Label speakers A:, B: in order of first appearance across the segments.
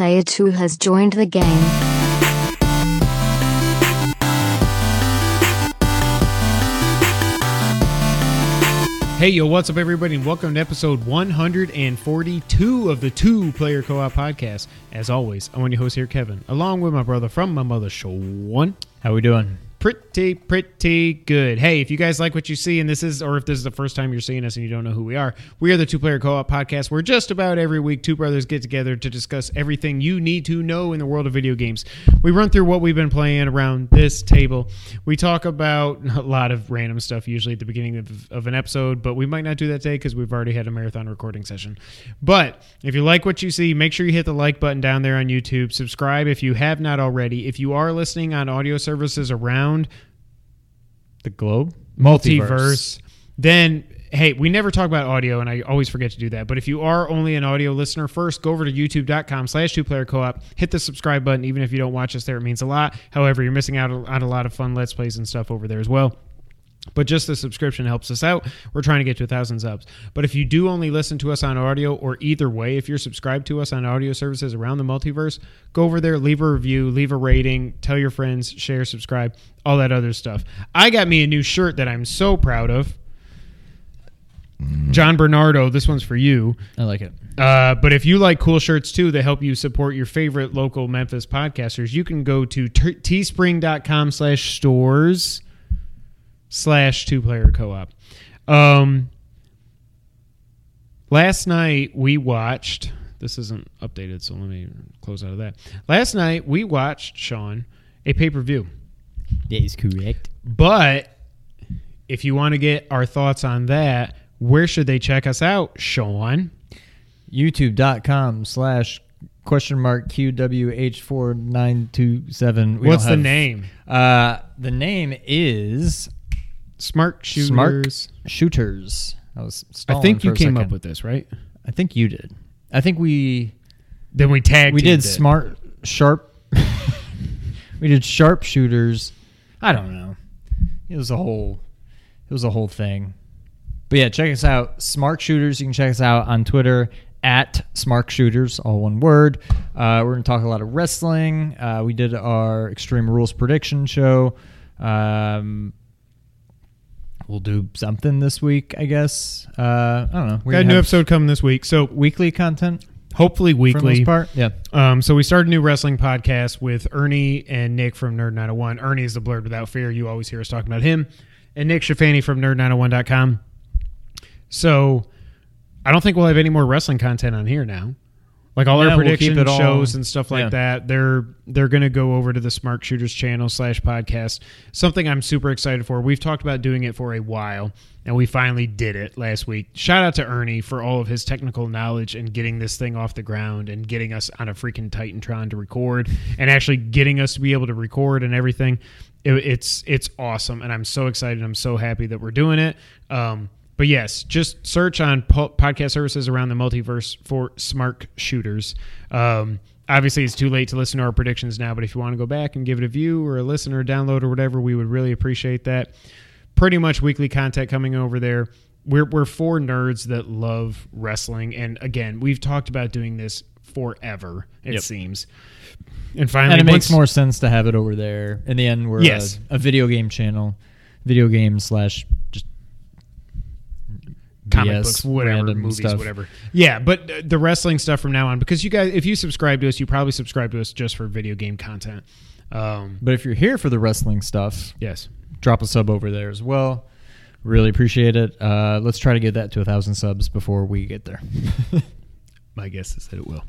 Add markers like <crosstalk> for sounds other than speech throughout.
A: Player 2 has joined the game.
B: Hey, yo, what's up, everybody, and welcome to episode 142 of the Two Player Co op podcast. As always, I'm one your host here, Kevin, along with my brother from my mother, Sean.
C: How we doing?
B: Pretty, pretty good. Hey, if you guys like what you see, and this is, or if this is the first time you're seeing us and you don't know who we are, we are the Two Player Co op podcast where just about every week two brothers get together to discuss everything you need to know in the world of video games. We run through what we've been playing around this table. We talk about <laughs> a lot of random stuff usually at the beginning of, of an episode, but we might not do that today because we've already had a marathon recording session. But if you like what you see, make sure you hit the like button down there on YouTube. Subscribe if you have not already. If you are listening on audio services around
C: The globe?
B: multiverse, then hey, we never talk about audio, and I always forget to do that. But if you are only an audio listener, first go over to youtube.com slash two player co op, hit the subscribe button. Even if you don't watch us there, it means a lot. However, you're missing out on a lot of fun Let's Plays and stuff over there as well. But just the subscription helps us out. We're trying to get to a thousand subs. But if you do only listen to us on audio, or either way, if you're subscribed to us on audio services around the multiverse, go over there, leave a review, leave a rating, tell your friends, share, subscribe, all that other stuff. I got me a new shirt that I'm so proud of. John Bernardo, this one's for you.
C: I like it.
B: Uh, but if you like cool shirts too that help you support your favorite local Memphis podcasters, you can go to t- teespring.com slash stores slash two player co op. Um, last night we watched, this isn't updated, so let me close out of that. Last night we watched, Sean, a pay per view.
C: That is correct.
B: But if you want to get our thoughts on that, where should they check us out, Sean?
C: YouTube.com slash question mark QWH4927. We
B: What's
C: don't
B: the
C: have-
B: name?
C: Uh, the name is
B: Smart Shooters.
C: Smart Shooters. I was
B: I think you
C: a
B: came up with this, right?
C: I think you did. I think we
B: Then we tagged.
C: we did smart sharp. <laughs> we did sharp shooters. I don't know. It was a whole. It was a whole thing. But yeah, check us out. Smart Shooters. You can check us out on Twitter at Smart Shooters, all one word. Uh, we're gonna talk a lot of wrestling. Uh, we did our Extreme Rules prediction show. Um, we'll do something this week, I guess. Uh, I don't know. We're
B: Got a new episode coming this week. So
C: weekly content
B: hopefully
C: for
B: weekly.
C: most part. Yeah.
B: Um, so we started a new wrestling podcast with Ernie and Nick from Nerd 901. Ernie is the Blurred Without Fear. You always hear us talking about him. And Nick Shafani from Nerd901.com. So I don't think we'll have any more wrestling content on here now. Like all
C: Yeah,
B: our
C: we'll
B: prediction
C: all-
B: shows and stuff like
C: yeah.
B: that, they're they're gonna go over to the Smart Shooters channel slash podcast. Something I'm super excited for. We've talked about doing it for a while, and we finally did it last week. Shout out to Ernie for all of his technical knowledge and getting this thing off the ground and getting us on a freaking Titantron to record and actually getting us to be able to record and everything. It, it's it's awesome, and I'm so excited. I'm so happy that we're doing it. Um, but yes, just search on po- podcast services around the multiverse for Smart Shooters. Um, obviously, it's too late to listen to our predictions now, but if you want to go back and give it a view or a listen or a download or whatever, we would really appreciate that. Pretty much weekly content coming over there. We're, we're four nerds that love wrestling. And again, we've talked about doing this forever, it
C: Yep.
B: seems. And finally,
C: and it makes more sense to have it over there. In the end, we're
B: Yes.
C: a, a video game channel, video game slash just
B: comic
C: BS,
B: books, whatever, movies,
C: stuff.
B: whatever. Yeah, but uh, the wrestling stuff from now on, because you guys, if you subscribe to us, you probably subscribe to us just for video game content. Um,
C: But if you're here for the wrestling stuff,
B: yes,
C: drop a sub over there as well. Really appreciate it. Uh, let's try to get that to a thousand subs before we get there. <laughs>
B: my guess is that it will.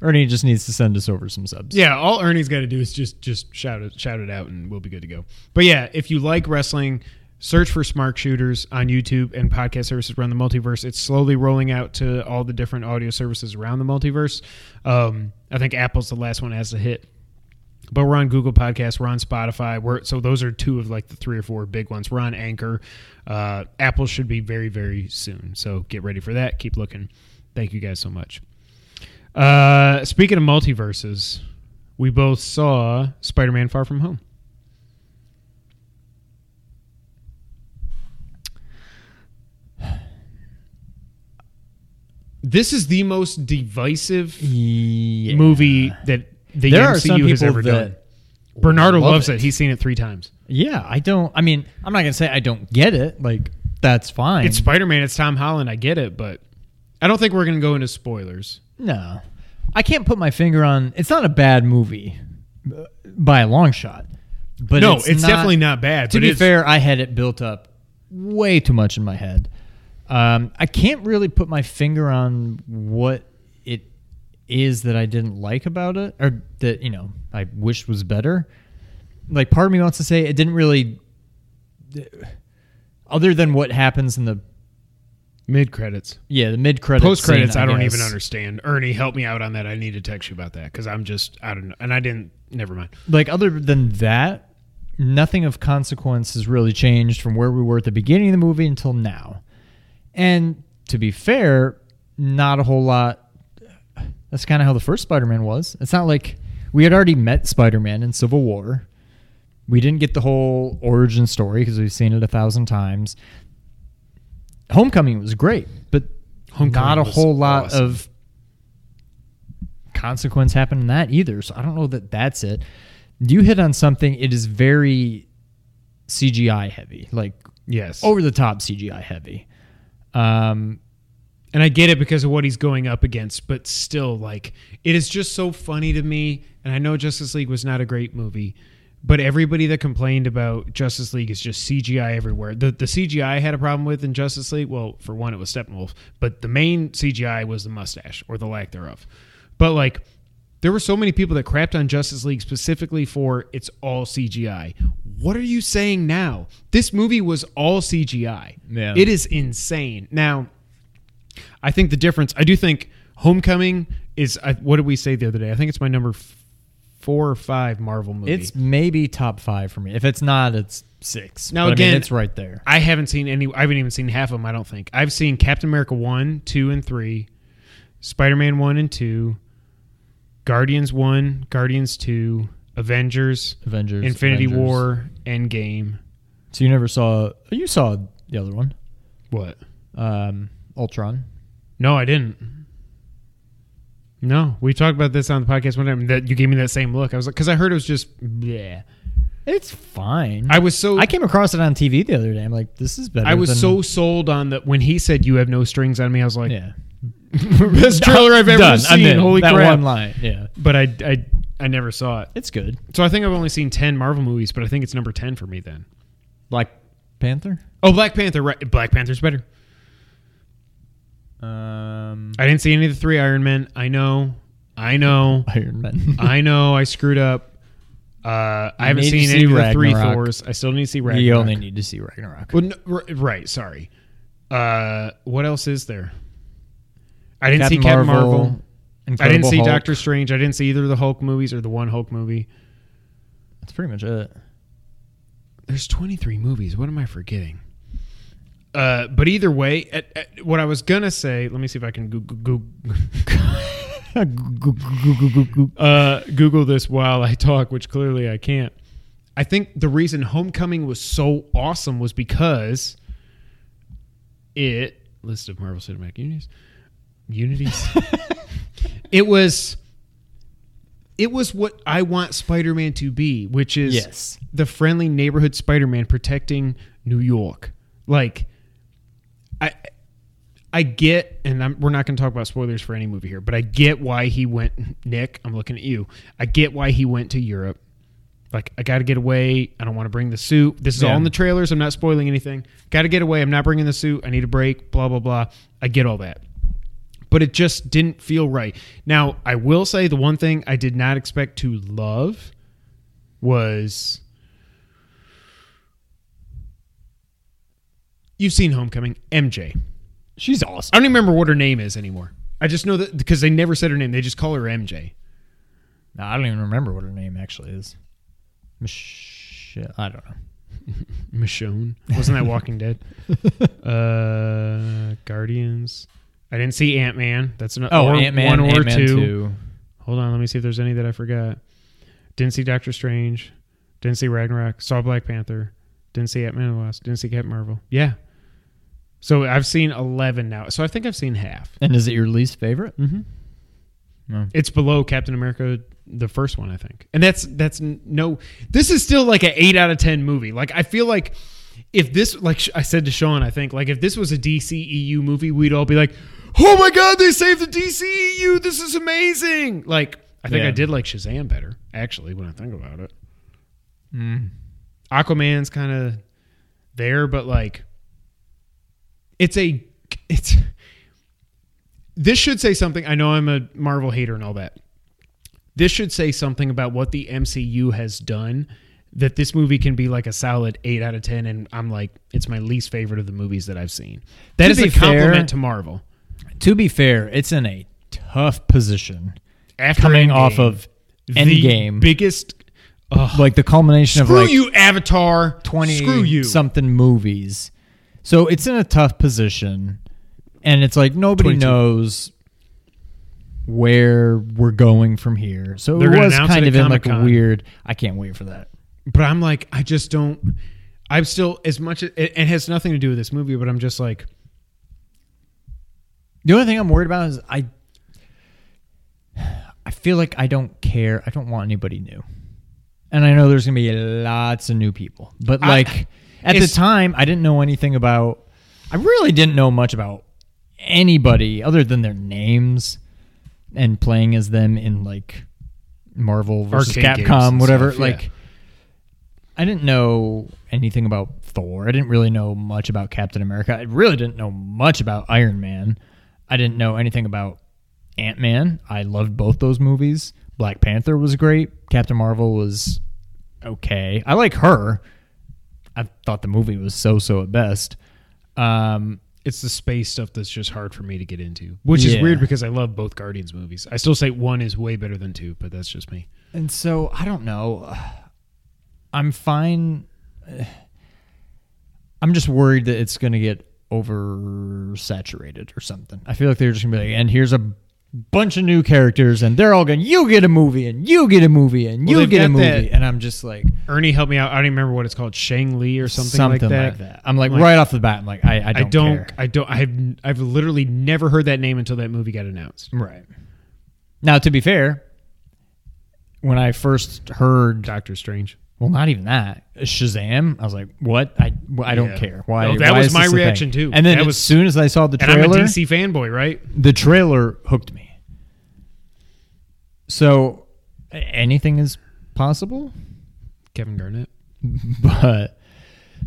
C: Ernie just needs to send us over some subs.
B: Yeah, all Ernie's got to do is just just shout it shout it out, and we'll be good to go. But yeah, if you like wrestling, search for Smart Shooters on YouTube and podcast services around the multiverse. It's slowly rolling out to all the different audio services around the multiverse. Um, I think Apple's the last one has to hit. But we're on Google Podcasts, we're on Spotify. We're so those are two of like the three or four big ones. We're on Anchor. Uh, Apple should be very very soon. So get ready for that. Keep looking. Thank you guys so much. Uh, speaking of multiverses, we both saw Spider-Man: Far From Home. This is the most divisive
C: Yeah.
B: movie that the
C: There
B: MCU has ever done. Bernardo
C: love
B: loves
C: it.
B: it. He's seen it three times.
C: Yeah, I don't. I mean, I'm not gonna say I don't get it. Like that's fine.
B: It's Spider Man. It's Tom Holland. I get it, but I don't think we're going to go into spoilers.
C: no, I can't put my finger on. It's not a bad movie by a long shot. But
B: no,
C: it's,
B: it's,
C: not-
B: definitely not bad.
C: To be fair, I had it built up way too much in my head. Um, I can't really put my finger on what it is that I didn't like about it, or that you know I wish was better. Like, part of me wants to say it didn't really, other than what happens in the
B: mid credits,
C: yeah the mid credits,
B: post credits,
C: scene,
B: I don't even understand. Ernie, help me out on that. I need to text you about that because I'm just I don't know, and I didn't. Never mind.
C: like other than that, nothing of consequence has really changed from where we were at the beginning of the movie until now. And to be fair, not a whole lot. That's kind of how the first Spider-Man was. It's not like we had already met Spider-Man in Civil War. We didn't get the whole origin story because we've seen it a thousand times. Homecoming was great, but
B: Homecoming
C: not a whole lot
B: awesome.
C: of consequence happened in that either. So I don't know that that's it. You hit on something. It is very CGI heavy, like
B: Yes,
C: over the top CGI heavy. Um,
B: and I get it because of what he's going up against, but still, like, it is just so funny to me. And I know Justice League was not a great movie, but everybody that complained about Justice League is just CGI everywhere. The the CGI I had a problem with in Justice League, well, for one, it was Steppenwolf, but the main CGI was the mustache or the lack thereof. But like, there were so many people that crapped on Justice League specifically for it's all CGI. What are you saying now? This movie was all CGI.
C: Yeah.
B: It is insane. Now, I think the difference. I do think Homecoming is. I, what did we say the other day? I think it's my number four or five Marvel movie.
C: it's maybe top five for me. If it's not, it's six.
B: Now,
C: But, I mean,
B: again-
C: it's right there.
B: I haven't seen any. I haven't even seen half of them. I don't think I've seen Captain America one, two, and three, Spider Man one and two, Guardians one, Guardians two, Avengers,
C: Avengers,
B: Infinity
C: Avengers.
B: War, Endgame.
C: So you never saw? You saw the other one,
B: What?
C: um, Ultron.
B: No, I didn't. No, we talked about this on the podcast one time. That you gave me that same look. I was like, because I heard it was just yeah.
C: It's fine.
B: I was so
C: I came across it on TV the other day. I'm like, this is better.
B: I was
C: than-
B: so sold on that when he said you have no strings on me. I was like,
C: yeah. <laughs>
B: best trailer I've ever
C: Done. I'm
B: seen.
C: in.
B: Holy
C: that
B: crap!
C: one line. Yeah,
B: But I, I, I never saw it.
C: it's good.
B: So I think I've only seen ten Marvel movies, but I think it's number ten for me then.
C: Black Panther.
B: Oh, Black Panther. Right, Black Panther's better.
C: Um,
B: I didn't see any of the three Iron Men. I know. I know. <laughs>
C: Iron Man.
B: I know. I screwed up. Uh, I haven't
C: need to
B: seen
C: see
B: any of the three
C: Ragnarok.
B: Thors. I still need to see Ragnarok.
C: you only need to see Ragnarok.
B: Well, no, r- right. Sorry. Uh, what else is there? I didn't
C: Captain
B: see Captain
C: Marvel,
B: Marvel. I didn't see
C: Hulk.
B: Doctor Strange. I didn't see either of the Hulk movies or the one Hulk movie.
C: That's pretty much it.
B: There's 23 movies. What am I forgetting? Uh, but either way, at, at- what I was gonna say. Let me see if I can Google, Google, uh, Google this while I talk, which clearly I can't. I think the reason Homecoming was so awesome was because it list of Marvel Cinematic Unities. Unities. It was. It was what I want Spider-Man to be, which is
C: Yes.
B: the friendly neighborhood Spider-Man protecting New York. Like, I, I get, and I'm, we're not going to talk about spoilers for any movie here, but I get why he went. Nick, I'm looking at you. I get why he went to Europe. Like, I got to get away. I don't want to bring the suit. This is
C: Yeah.
B: all in the trailers. I'm not spoiling anything. Got to get away. I'm not bringing the suit. I need a break. Blah blah blah. I get all that but it just didn't feel right. Now, I will say the one thing I did not expect to love was you've seen Homecoming, MJ.
C: She's awesome.
B: I don't even remember what her name is anymore. I just know that because they never said her name, they just call her MJ.
C: No, I don't even remember what her name actually is. Michelle. I don't know. <laughs>
B: Michonne. Wasn't that Walking Dead? <laughs> Uh, Guardians. I didn't see Ant Man. That's an,
C: Oh, Ant Man.
B: one or
C: Ant-Man
B: two.
C: 2.
B: Hold on, let me see if there's any that I forgot. Didn't see Doctor Strange. Didn't see Ragnarok. Saw Black Panther. Didn't see Ant Man and the Wasp. Didn't see Captain Marvel. Yeah. So I've seen 11 now. So I think I've seen half.
C: And is it your least favorite?
B: Mm-hmm. It's below Captain America, the first one, I think. And that's that's no. This is still like an eight out of ten movie. Like I feel like if this, like I said to Sean, I think like if this was a DCEU movie, we'd all be like, "Oh my god, they saved the DCEU! This is amazing!" Like I think
C: Yeah.
B: I did like Shazam better, actually, when I think about it.
C: Mm.
B: Aquaman's kind of there, but like it's a it's this should say something. I know I'm a Marvel hater and all that. This should say something about what the MCU has done that this movie can be like a solid 8 out of 10 and I'm like it's my least favorite of the movies that I've seen. That
C: To
B: is a compliment
C: fair-
B: to Marvel.
C: To be fair, it's in a tough position
B: After
C: coming
B: Endgame,
C: off of
B: the
C: Endgame,
B: biggest ugh,
C: like the culmination
B: screw
C: of like
B: you Avatar
C: 20
B: screw you
C: something movies. So it's in a tough position and it's like nobody
B: 22.
C: knows where we're going from here. So
B: They're
C: it
B: gonna
C: was
B: announce
C: kind
B: it
C: of
B: at
C: in like a
B: Comic-Con.
C: weird I can't wait for that.
B: but I'm like, I just don't. I'm still as much. It, it has nothing to do with this movie, but I'm just like,
C: The only thing I'm worried about is I I feel like I don't care. I don't want anybody new. And I know there's going to be lots of new people. But
B: I-
C: like at the time I didn't know anything about I really didn't know much about anybody other than their names and playing as them in like Marvel versus Capcom whatever
B: stuff, yeah.
C: like I didn't know anything about Thor. I didn't really know much about Captain America. I really didn't know much about Iron Man. I didn't know anything about Ant Man. I loved both those movies. Black Panther was great. Captain Marvel was okay. I like her. I thought the movie was so so at best. Um,
B: it's the space stuff that's just hard for me to get into, which is weird because I love both Guardians movies. I still say one is way better than two, but that's just me.
C: And so I don't know. I'm fine. <sighs> I'm just worried that it's going to get oversaturated or something. I feel like they're just to be like, and here's a bunch of new characters, and they're all going, you get a movie, and you get a movie, and
B: Well,
C: you
B: they've
C: get a
B: got
C: movie.
B: that-
C: And I'm just like,
B: Ernie, help me out. I don't even remember what it's called, Shang Li or something, something, like, that.
C: I'm like,
B: Like,
C: right off the bat, I'm like, I, I
B: I
C: don't,
B: don't.
C: care.
B: I don't. I've. I've literally never heard that name until that movie got announced.
C: Right. Now, to be fair, when I first heard
B: Doctor Strange.
C: Well, not even that. Shazam. I was like, "What? I I don't
B: Yeah.
C: care. Why?"
B: No, that
C: why
B: was
C: is
B: my
C: this a thing?
B: reaction, too.
C: And then
B: That
C: as
B: was-
C: soon as I saw the trailer.
B: And I'm a
C: trailer,
B: DC fanboy, right?
C: the trailer hooked me. So a- anything is possible,
B: Kevin Garnett. <laughs>
C: but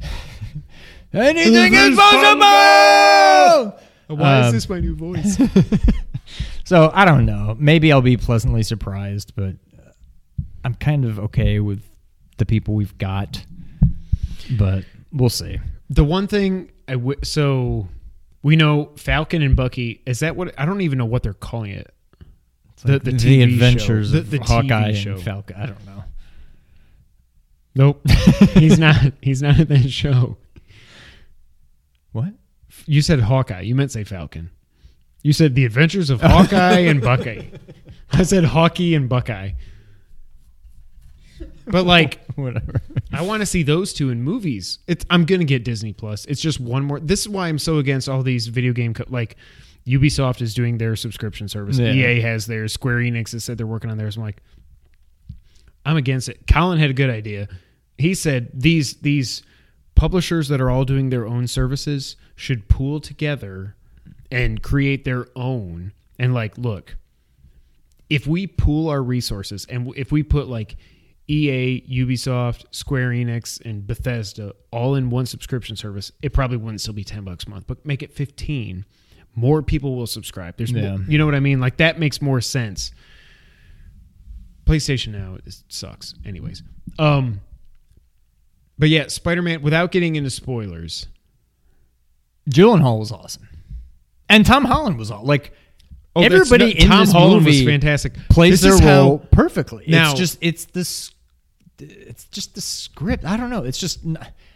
C: <laughs> anything is
B: is
C: possible.
B: Why
C: Um,
B: is this my new voice? <laughs>
C: So I don't know. Maybe I'll be pleasantly surprised, but uh, I'm kind of okay with the people we've got. But we'll see.
B: the one thing I w- so we know Falcon and Bucky. Is that what? I don't even know what they're calling it. The the, TV
C: adventures
B: show.
C: of
B: The, the
C: Hawkeye
B: show.
C: and Falcon. I don't know.
B: Nope. <laughs> he's not. He's not in that show.
C: What?
B: You said Hawkeye. You meant say Falcon. You said the Adventures of <laughs> Hawkeye and Buckeye. <laughs> I said Hawkeye and Buckeye. But like, <laughs>
C: Whatever.
B: I want to see those two in movies. It's I'm gonna get Disney Plus. It's just one more. This is why I'm so against all these video game co- like Ubisoft is doing their subscription service.
C: Yeah.
B: EA has theirs. Square Enix has said they're working on theirs. I'm like, I'm against it. Colin had a good idea. He said these these publishers that are all doing their own services should pool together and create their own. And like, look, if we pool our resources and if we put like EA, Ubisoft, Square Enix, and Bethesda all in one subscription service, it probably wouldn't still be ten bucks a month, but make it fifteen. More people will subscribe. There's,
C: Yeah.
B: more, you know what I mean? Like that makes more sense. PlayStation now it sucks. Anyways, um, but yeah, Spider Man. Without getting into spoilers,
C: Gyllenhaal was awesome, and Tom Holland was all like.
B: Oh,
C: everybody
B: not-
C: in
B: Tom
C: this
B: Holland was fantastic.
C: plays
B: This
C: their
B: is how-
C: role perfectly.
B: Now-
C: it's just it's this, it's just the script. I don't know. It's just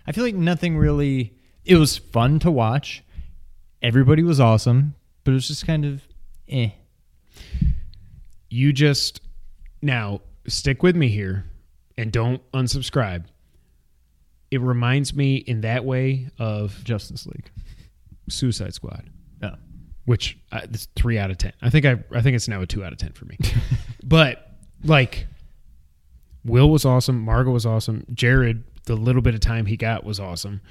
C: I feel like nothing really. It was fun to watch. Everybody was awesome, but it was just kind of eh.
B: you just now stick with me here and don't unsubscribe. It reminds me in that way of
C: Justice League.
B: Suicide Squad,
C: No.
B: Which uh, it's three out of ten. I think I I think it's now a two out of ten for me. <laughs> but like, Will was awesome. Margot was awesome. Jared, the little bit of time he got was awesome.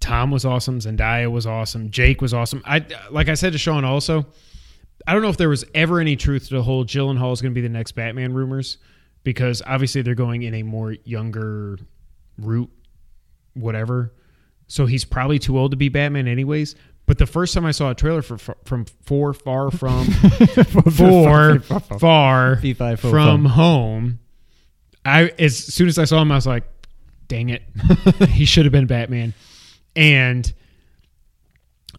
B: Tom was awesome. Zendaya was awesome. Jake was awesome. I like I said to Sean also. I don't know if there was ever any truth to the whole Gyllenhaal is going to be the next Batman rumors because obviously they're going in a more younger route, whatever. So he's probably too old to be Batman, anyways. But the first time I saw a trailer for from four far from <laughs> <laughs> four far from home, I as soon as I saw him, I was like, "Dang it, <laughs> he should have been Batman." And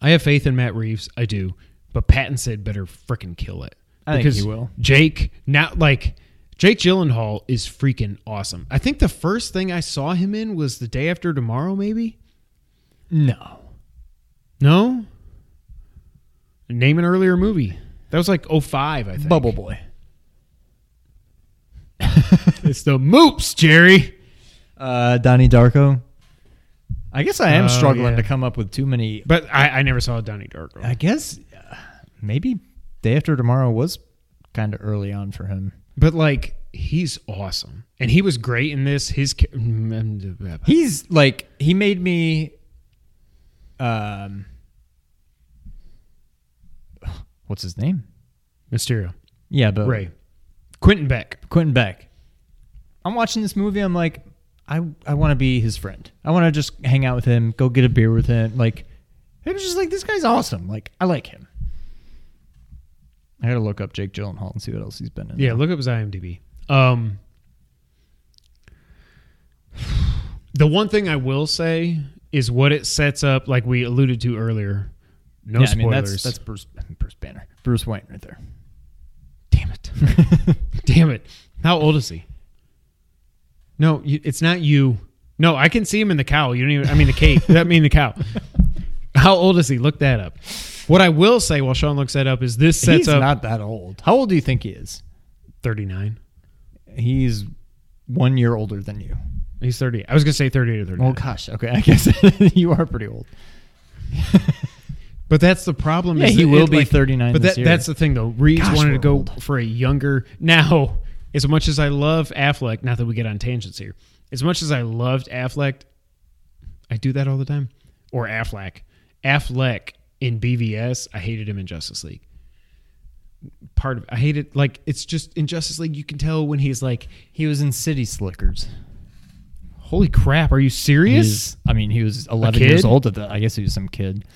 B: I have faith in Matt Reeves, I do, but Pattinson better freaking kill it.
C: I think
B: because
C: he will.
B: Jake now, like Jake Gyllenhaal, is freaking awesome. I think the first thing I saw him in was the day after tomorrow, maybe.
C: No.
B: No, name an earlier movie. That was like 05, I think.
C: Bubble Boy. <laughs>
B: It's the Moops, Jerry.
C: Uh, Donnie Darko. I guess I am
B: Oh,
C: struggling
B: yeah.
C: to come up with too many.
B: But I, I never saw Donnie Darko.
C: I guess uh, maybe Day After Tomorrow was kind of early on for him.
B: But like, he's awesome, and he was great in this. His <laughs>
C: He's like he made me. Um, what's his name?
B: Mysterio,
C: Yeah, but
B: Ray, Quentin Beck.
C: Quentin Beck. I'm watching this movie. I'm like, I I want to be his friend. I want to just hang out with him, go get a beer with him. Like, it was just like this guy's awesome. Like, I like him. I got to look up Jake Gyllenhaal and see what else he's been in.
B: Yeah, look up his IMDb. Um, the one thing I will say is what it sets up, like we alluded to earlier. No
C: yeah, I
B: spoilers.
C: mean that's that's Bruce Bruce Banner, Bruce Wayne right there.
B: Damn it. <laughs> Damn it. How old is he? No, you, it's not you. No, I can see him in the cowl. You don't even, I mean, the cape. that mean, the cow. How old is he? Look that up. What I will say while Sean looks that up is this sets
C: He's
B: up
C: not that old. How old do you think he is?
B: 39.
C: He's one year older than you.
B: He's 30. I was going to say 38 or 39.
C: Oh gosh. Okay, I guess <laughs> you are pretty old. <laughs>
B: But that's the problem.
C: Yeah,
B: is
C: he will
B: it,
C: be
B: like-
C: 39
B: But
C: this
B: that, that's the thing, though. Reeves
C: Gosh,
B: wanted to go
C: old.
B: for a younger. Now, as much as I love Affleck, not that we get on tangents here, as much as I loved Affleck, I do that all the time. Or Affleck. Affleck in BVS, I hated him in Justice League. Part of I hated like it's just in Justice League you can tell when he's like,
C: He was in City Slickers.
B: "Holy crap, are you serious?"
C: I mean, he was 11 years old at the. I guess he was some kid.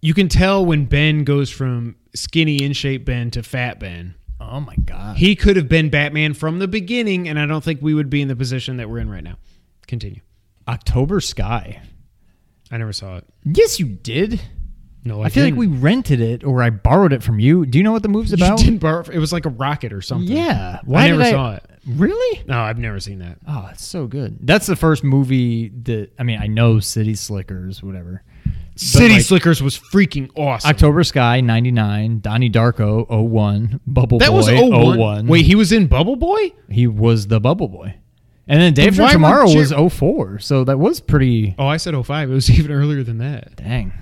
B: You can tell when Ben goes from skinny in shape Ben to fat Ben.
C: Oh my god.
B: He could have been Batman from the beginning, and I don't think we would be in the position that we're in right now. Continue.
C: October Sky.
B: I never saw it.
C: Yes, you did.
B: No,
C: I, feel like we rented it or I borrowed it from you. Do you know what the movie's
B: You
C: about?
B: didn't borrow. It was like a rocket or something.
C: Yeah.
B: I never
C: did
B: saw it.
C: Really?
B: No, I've never seen that.
C: Oh, it's so good. That's the first movie that I mean, I know City Slickers, whatever.
B: City
C: like-
B: Slickers was freaking awesome.
C: October Sky 99, Donnie Darko 01, Bubble
B: that
C: Boy
B: was 01.
C: 01.
B: Wait, he was in Bubble Boy?
C: he was the Bubble Boy. And then Day After Tomorrow
B: Jer-
C: was 04, so that was pretty
B: Oh, I said 05. It was <laughs> even earlier than that.
C: dang.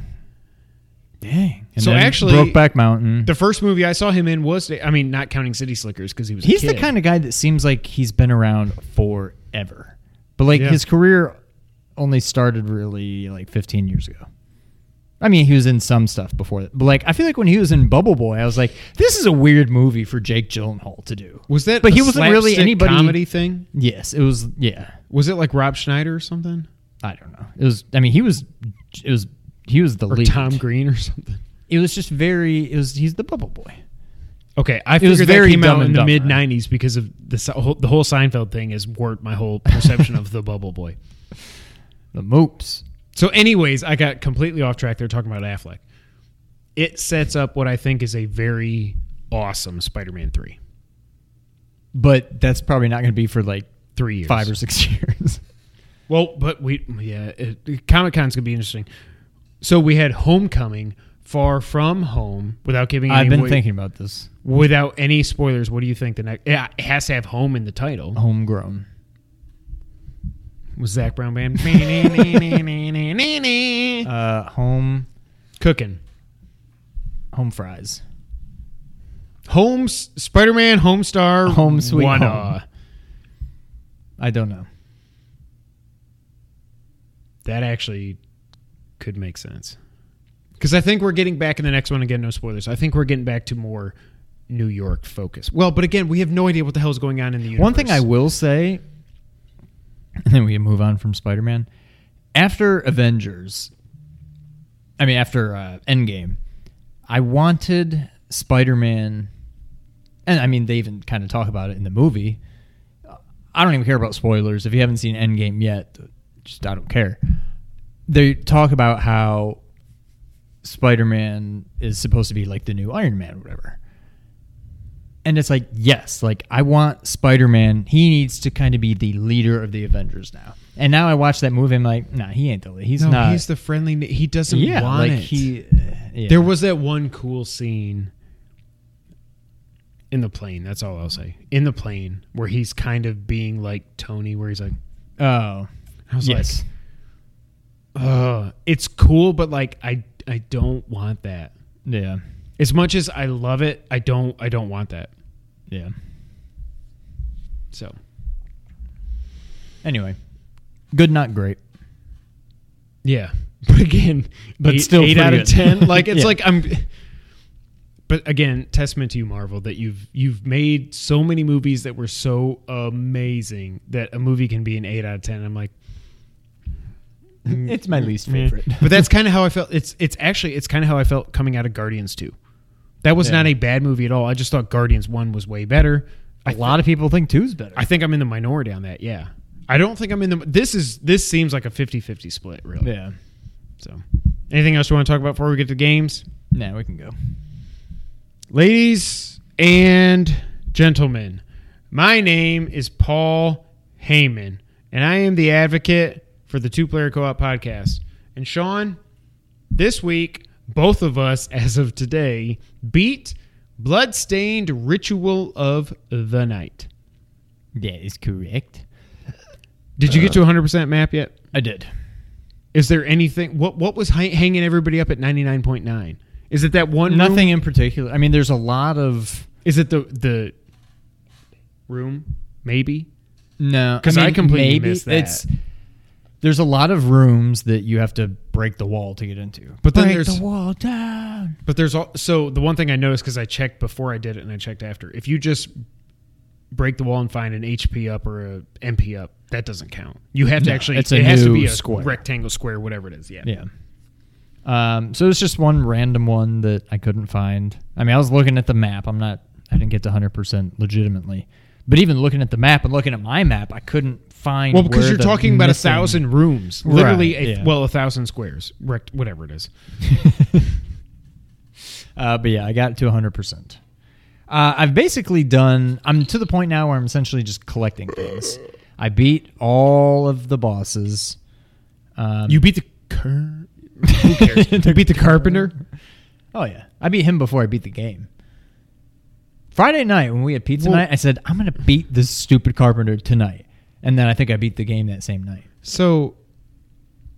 C: Dang. And
B: So actually-
C: Brokeback Mountain.
B: The first movie I saw him in was, I mean, not counting City Slickers because he was. a
C: He's the kind of guy that seems like he's been around forever. But like
B: Yeah.
C: his career only started really like 15 years ago. I mean, he was in some stuff before that. But like I feel like when he was in Bubble Boy, I was like, this is a weird movie for Jake Gyllenhaal to do.
B: Was that?
C: But
B: a
C: he wasn't really anybody-
B: comedy thing.
C: Yes, it was yeah.
B: Was it like Rob Schneider or something,
C: I don't know. It was I mean, he was it was he was the
B: or
C: lead.
B: Tom Green or something?
C: It was just very it was he's the Bubble Boy.
B: Okay, I figured that
C: very
B: came out in the mid '90s because of the whole- the whole Seinfeld thing has warped my whole perception of the Bubble Boy. <laughs>
C: The Moops.
B: So, anyways, I got completely off track. They're talking about Affleck. It sets up what I think is a very awesome Spider-Man three.
C: But that's probably not going to be for like
B: Three years,
C: 5 or 6 <laughs> years.
B: Well, but we yeah, Comic Con's gonna be interesting. So we had Homecoming, Far From Home, without giving.
C: I've been
B: wa-
C: thinking about this.
B: without any spoilers. What do you think the next? Yeah, it has to have home in the title.
C: Homegrown.
B: With Zac Brown band.
C: Uh, home
B: Cooking.
C: home fries.
B: Home Spider Man Homestar
C: Home Sweet
B: one
C: Home. I don't know.
B: That actually could make sense. Because I think we're getting back in the next one again. No spoilers. I think we're getting back to more New York focus. Well, but again, we have no idea what the hell is going on in the universe.
C: One thing I will say, <laughs> and then we can move on from Spider Man. After Avengers, I mean, after uh, Endgame, I wanted Spider Man, and I mean, they even kind of talk about it in the movie. I don't even care about spoilers. If you haven't seen Endgame yet, just I don't care. They talk about how Spider Man is supposed to be like the new Iron Man or whatever. And it's like, yes, like I want Spider Man. He needs to kind of be the leader of the Avengers now. And now I watch that movie, I'm like, nah, he ain't the leader. He's
B: no,
C: not.
B: he's the friendly. He doesn't
C: yeah,
B: want
C: like
B: it.
C: he. yeah.
B: There was that one cool scene in the plane. That's all I'll say. In the plane, where he's kind of being like Tony, where he's like,
C: Oh,
B: I was
C: yes.
B: like, uh, it's cool, but like, I I don't want that.
C: yeah,
B: As much as I love it, I don't I don't want that.
C: Yeah.
B: So
C: Anyway, good, not great.
B: yeah, <laughs> but again,
C: But
B: eight,
C: still
B: eight out of ten. <laughs> Like it's
C: Yeah.
B: like I'm. But again, testament to you, Marvel, that you've you've made so many movies that were so amazing that a movie can be an eight out of ten. I'm like,
C: It's my mm,
B: least
C: favorite.
B: but that's kind of how I felt. It's it's actually it's kind of how I felt coming out of Guardians two. That was
C: Yeah.
B: not a bad movie at all. I just thought Guardians one was way better.
C: a lot of people think two's better.
B: I think I'm in the minority on that. Yeah, I don't think I'm in the. This is this seems like a 50-50 split, really.
C: yeah.
B: So, anything else you want to talk about before we get to games?
C: Nah, we can go.
B: Ladies and gentlemen, my name is Paul Heyman, and I am the advocate for the Two Player Co op podcast. And Sean, this week, both of us, as of today, beat Bloodstained Ritual of the Night.
C: That is correct.
B: Did you get to 100% map yet?
C: I did.
B: Is there anything? What what was hanging everybody up at 99.9? Is it that one room?
C: Nothing in particular. I mean, there's a lot of
B: Is it the the room? Maybe.
C: no
B: 'Cause I completely
C: maybe
B: missed that.
C: It's there's a lot of rooms that you have to break the wall to get into.
B: But then
C: break
B: there's-
C: the wall down.
B: But there's all, so the one thing I noticed because I checked before I did it and I checked after. If you just break the wall and find an HP up or a MP up, that doesn't count. You have to
C: No,
B: actually. it has to be a
C: square.
B: rectangle, square, whatever it is. Yeah.
C: Yeah. Um, so it's just one random one that I couldn't find. I mean, I was looking at the map. I'm not. I didn't get to 100 percent legitimately. But even looking at the map and looking at my map, I couldn't find.
B: Well, because you're talking about a thousand rooms, literally.
C: Right,
B: a,
C: yeah.
B: Well, a thousand squares, rect, whatever it is. <laughs>
C: Uh, but yeah, I got to 100. percent uh, I've basically done. I'm to the point now where I'm essentially just collecting things. I beat all of the bosses. Um,
B: You beat the. Cur- who <laughs> cares? you beat the carpenter.
C: Oh yeah, I beat him before I beat the game. Friday night when we had pizza
B: Well-
C: night, I said I'm gonna beat this stupid carpenter tonight, and then I think I beat the game that same night.
B: So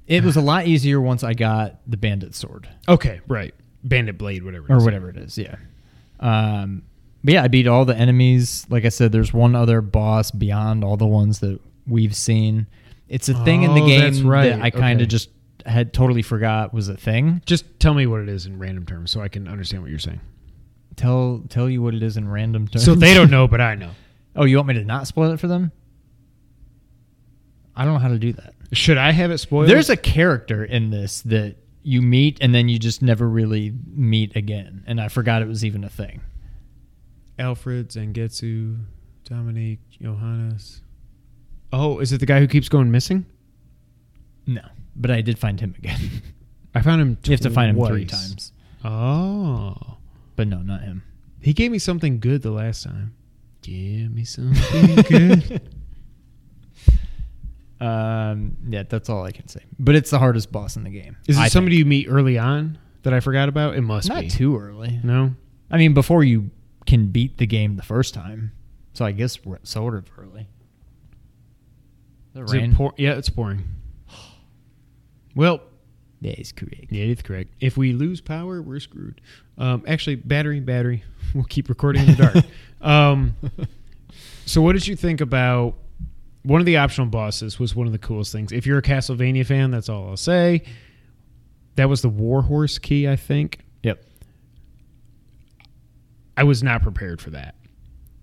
C: It was a <sighs> lot easier once I got the bandit sword
B: okay, right, bandit blade, whatever. it
C: or
B: is.
C: whatever it is. Yeah. Um, but yeah, I beat all the enemies. Like I said, there's one other boss beyond all the ones that we've seen. It's a thing in the
B: Oh,
C: game
B: that's right.
C: that I kind of
B: Okay.
C: just had totally forgot was a thing.
B: Just tell me what it is in random terms so I can understand what you're saying.
C: Tell tell you what it is in random terms.
B: So they don't know, but I know. <laughs>
C: Oh, you want me to not spoil it for them? I don't know how to do that.
B: Should I have it spoiled?
C: There's a character in this that you meet and then you just never really meet again, and I forgot it was even a thing.
B: Alfred Zangetsu, Dominique Johannes. Oh, is it the guy who keeps going missing?
C: No, but I did find him again. <laughs>
B: I found him.
C: you have to find him three times,
B: Oh,
C: but no, not him.
B: he gave me something good the last time. Give me something <laughs> good.
C: Um, yeah, that's all I can say. But it's the hardest boss in the game.
B: Is it
C: I
B: somebody
C: think.
B: you meet early on that I forgot about? It must
C: Not
B: be.
C: too early.
B: No.
C: I mean, before you can beat the game the first time, so I guess sort of early. The
B: Is it
C: rain.
B: pour- yeah, it's pouring. <sighs> Well,
C: that is correct.
B: yeah, it's correct. If we lose power, we're screwed. Um, actually, battery, battery. <laughs> We'll keep recording in the dark. <laughs> um, so, what did you think about one of the optional bosses? Was one of the coolest things. If you're a Castlevania fan, that's all I'll say. That was the Warhorse key, I think.
C: Yep.
B: I was not prepared for that.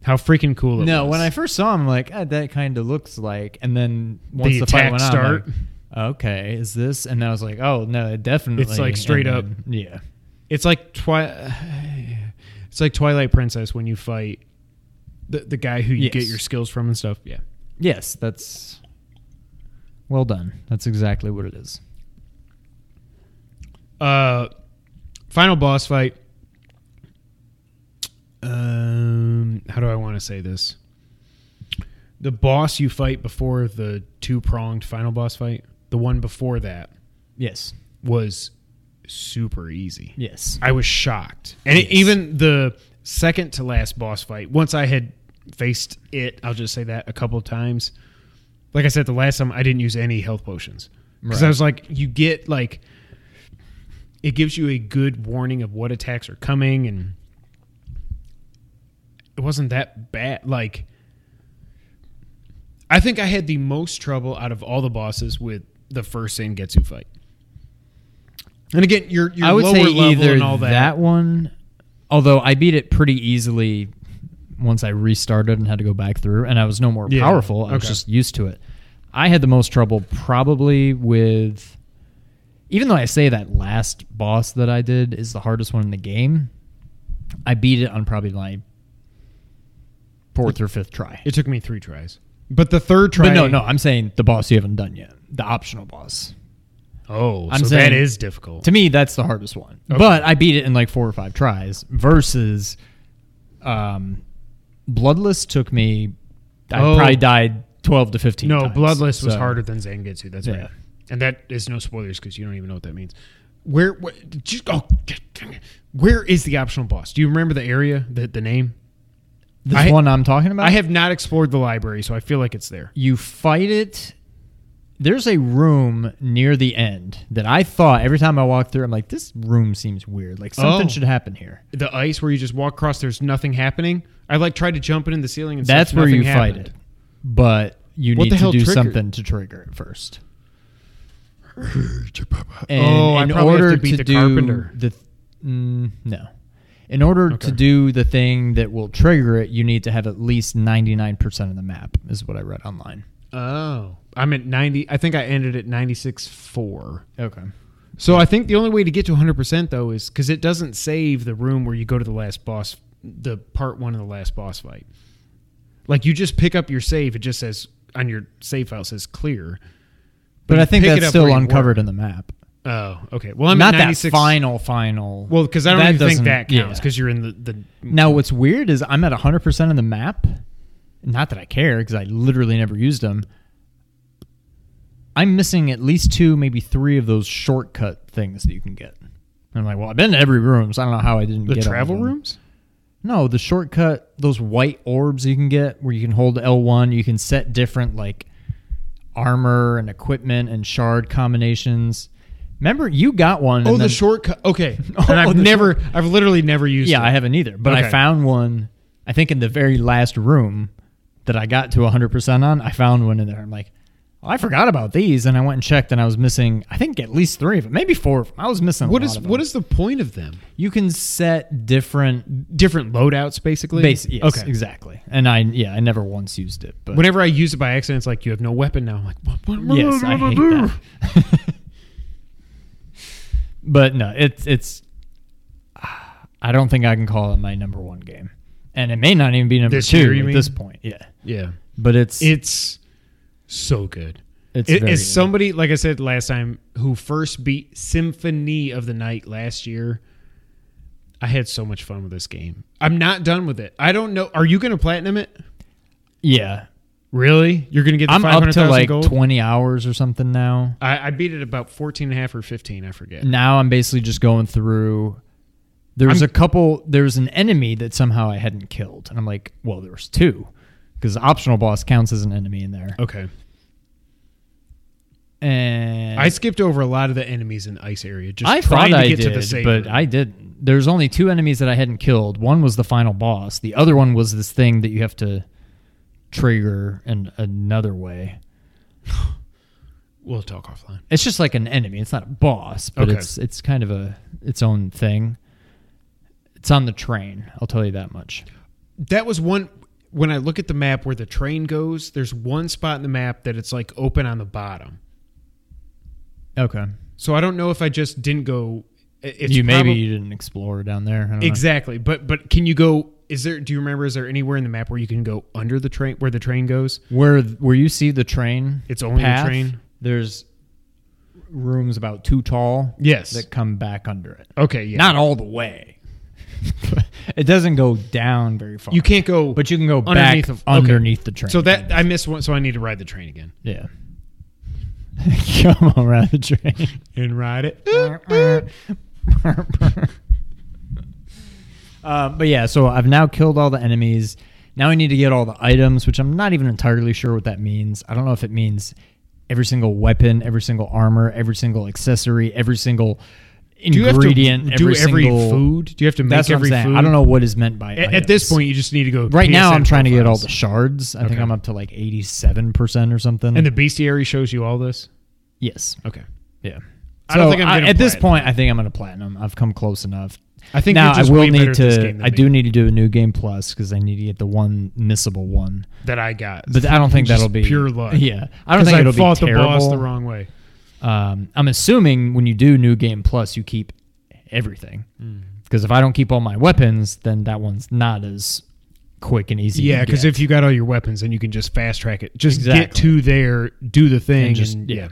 B: How freaking cool it
C: No,
B: was.
C: when I first saw him, I'm like, ah, that kind of looks like. And then once
B: The
C: the, fight
B: attack
C: went on,
B: start.
C: I'm like, okay, is this? And I was like, oh no, it definitely.
B: It's like straight
C: and
B: up.
C: then- yeah.
B: It's like twi- <sighs> It's like Twilight Princess when you fight the the guy who you
C: Yes.
B: get your skills from and stuff. Yeah.
C: Yes, that's well done. That's exactly what it is.
B: Uh, final boss fight. Um, how do I want to say this? The boss you fight before the two pronged final boss fight, the one before that
C: Yes.
B: was super easy.
C: Yes.
B: I was shocked, and it, even the second to last boss fight, once I had faced it, I'll just say that a couple of times. Like I said, the last time I didn't use any health potions because I was like, you get like, it gives you a good warning of what attacks are coming, and it wasn't that bad. Like, I think I had the most trouble out of all the bosses with the first Zangetsu fight. And again, you're, you're
C: I would
B: lower
C: say
B: level
C: either
B: and all that.
C: that one, although I beat it pretty easily once I restarted and had to go back through, and I was no more
B: Yeah,
C: powerful. I was
B: okay.
C: just used to it. I had the most trouble probably with, even though I say that last boss that I did is the hardest one in the game. I beat it on probably my fourth or fifth try.
B: It took me three tries, but the third try.
C: But no, no, I'm saying the boss you haven't done yet, the optional boss.
B: Oh,
C: I'm
B: so
C: saying-
B: that is difficult.
C: To me, that's the hardest one.
B: Okay.
C: But I beat it in like four or five tries. Versus, um, Bloodless took me. I
B: Oh.
C: probably died twelve to fifteen.
B: no,
C: times.
B: Bloodless was
C: So,
B: harder than Zangetsu. That's
C: Yeah.
B: right, and that is no spoilers because you don't even know what that means. Where? Where, oh, where is the optional boss? Do you remember the area, the the name?
C: This
B: I-
C: one I'm talking about.
B: I have not explored the library, so I feel like it's there.
C: You fight it. There's a room near the end that I thought every time I walked through, I'm like, this room seems weird. Like something
B: Oh.
C: should happen here.
B: The ice where you just walk across, there's nothing happening. I like tried to jump it in the ceiling, and
C: That's where you fight it. But you
B: What
C: need to do
B: triggered-
C: something to trigger it first. <sighs> And
B: Oh, I
C: in order
B: to beat the
C: do
B: carpenter.
C: The mm, no, in order
B: Okay.
C: to do the thing that will trigger it, you need to have at least ninety nine percent of the map. Is what I read online.
B: Oh, I'm at ninety. I think I ended at ninety six four.
C: Okay.
B: So I think the only way to get to 100% though is because it doesn't save the room where you go to the last boss, the part one of the last boss fight. Like you just pick up your save, it just says on your save file says clear.
C: But,
B: you
C: I think that's still uncovered in the map.
B: Oh, okay. Well, I'm
C: Not
B: at
C: that
B: 96.
C: final final.
B: Well, because I don't
C: That
B: even think that counts
C: yeah.
B: because you're in the the.
C: Now, what's weird is I'm at 100% of the map. Not that I care because I literally never used them. I'm missing at least two, maybe three of those shortcut things that you can get. And I'm like, well, I've been to every room, so I don't know how I didn't
B: the
C: get
B: travel rooms.
C: No, the shortcut, those white orbs you can get where you can hold L1, you can set different like armor and equipment and shard combinations. Remember, you got one.
B: Oh,
C: and
B: the shortcut. Okay, <laughs>
C: Oh,
B: and I've never, I've literally never used.
C: Yeah,
B: it.
C: I haven't either. But
B: Okay.
C: I found one, I think in the very last room that I got to 100% on, I found one in there. I'm like, oh, I forgot about these. And I went and checked and I was missing, I think at least three of them, maybe four of them. I was missing a
B: What
C: lot
B: is what is the point of them?
C: You can set different
B: Different loadouts, basically.
C: base. Yes,
B: okay.
C: exactly. And I, yeah, I never once used it. But
B: Whenever I use it by accident, it's like you have no weapon now. I'm like, what, what,
C: yes, I hate that. <laughs> but no, it's, it's, I don't think I can call it my number one game. And it may not even be number
B: This
C: two
B: year, you
C: at
B: mean?
C: this point. Yeah.
B: Yeah,
C: But it's,
B: it's so good.
C: it's
B: It,
C: very
B: as
C: good.
B: somebody, like I said last time, who first beat Symphony of the Night last year, I had so much fun with this game. I'm not done with it. I don't know. Are you going to platinum it?
C: Yeah.
B: Really? You're going to get the
C: I'm up to
B: 500,000
C: like
B: gold?
C: 20 hours or something now.
B: I, I beat it about 14 and a half or 15. I forget.
C: Now I'm basically just going through. There's
B: I'm-
C: a couple. there was an enemy that somehow I hadn't killed, and I'm like, well, there was two, because the optional boss counts as an enemy in there.
B: Okay.
C: and
B: I skipped over a lot of the enemies in the ice area. Just
C: I
B: trying
C: thought
B: to
C: I
B: get
C: did,
B: to the safe
C: but
B: room.
C: I did. There's only two enemies that I hadn't killed. One was the final boss. The other one was this thing that you have to trigger in another way.
B: we'll talk offline.
C: It's just like an enemy. It's not a boss, but
B: Okay.
C: it's it's kind of a its own thing. It's on the train. I'll tell you that much.
B: That was one. When I look at the map where the train goes, there's one spot in the map that it's like open on the bottom.
C: Okay.
B: So I don't know if I just didn't go. It's
C: you maybe
B: probab-
C: you didn't explore down there. I don't know.
B: exactly, but but can you go? Is there? Do you remember? Is there anywhere in the map where you can go under the train where the train goes?
C: Where where you see the train?
B: It's only the train?
C: There's rooms about too tall.
B: Yes.
C: That come back under it.
B: Okay, yeah.
C: Not all the way. <laughs> it doesn't go down very far.
B: you can't go,
C: but you can go
B: underneath
C: back
B: of- okay.
C: underneath the train.
B: So that I missed one. So I need to ride the train again
C: yeah. <laughs> Come on, ride the train.
B: and ride it. <laughs>
C: uh, but yeah, so I've now killed all the enemies. Now I need to get all the items, which I'm not even entirely sure what that means. I don't know if it means every single weapon, every single armor, every single accessory, every single
B: Do you have to
C: ingredient,
B: do
C: every,
B: every
C: single
B: food? Do you have to make
C: That's
B: every food?
C: I don't know what is meant by
B: At, at this point, you just need to go.
C: Right now, I'm trying to get all the shards. I think I'm up to like 87% or something.
B: And the bestiary shows you all this.
C: yes.
B: Okay.
C: Yeah.
B: I don't think I'm
C: I- at this point. I think I'm going to platinum. I've come close enough.
B: I think
C: now I will need to. I
B: me
C: do need to do a new game plus because I need to get the one missable one.
B: that I got.
C: But I don't think that'll be
B: pure luck. <laughs>
C: Yeah, I don't think it'll
B: fought
C: be
B: the boss the wrong way.
C: Um, I'm assuming when you do new game plus, you keep everything. Because if I don't keep all my weapons, then that one's not as quick and easy.
B: Yeah,
C: because
B: if you got all your weapons, then you can just fast track it. Just get to there, do the thing, and
C: just-
B: just
C: yeah.
B: yeah,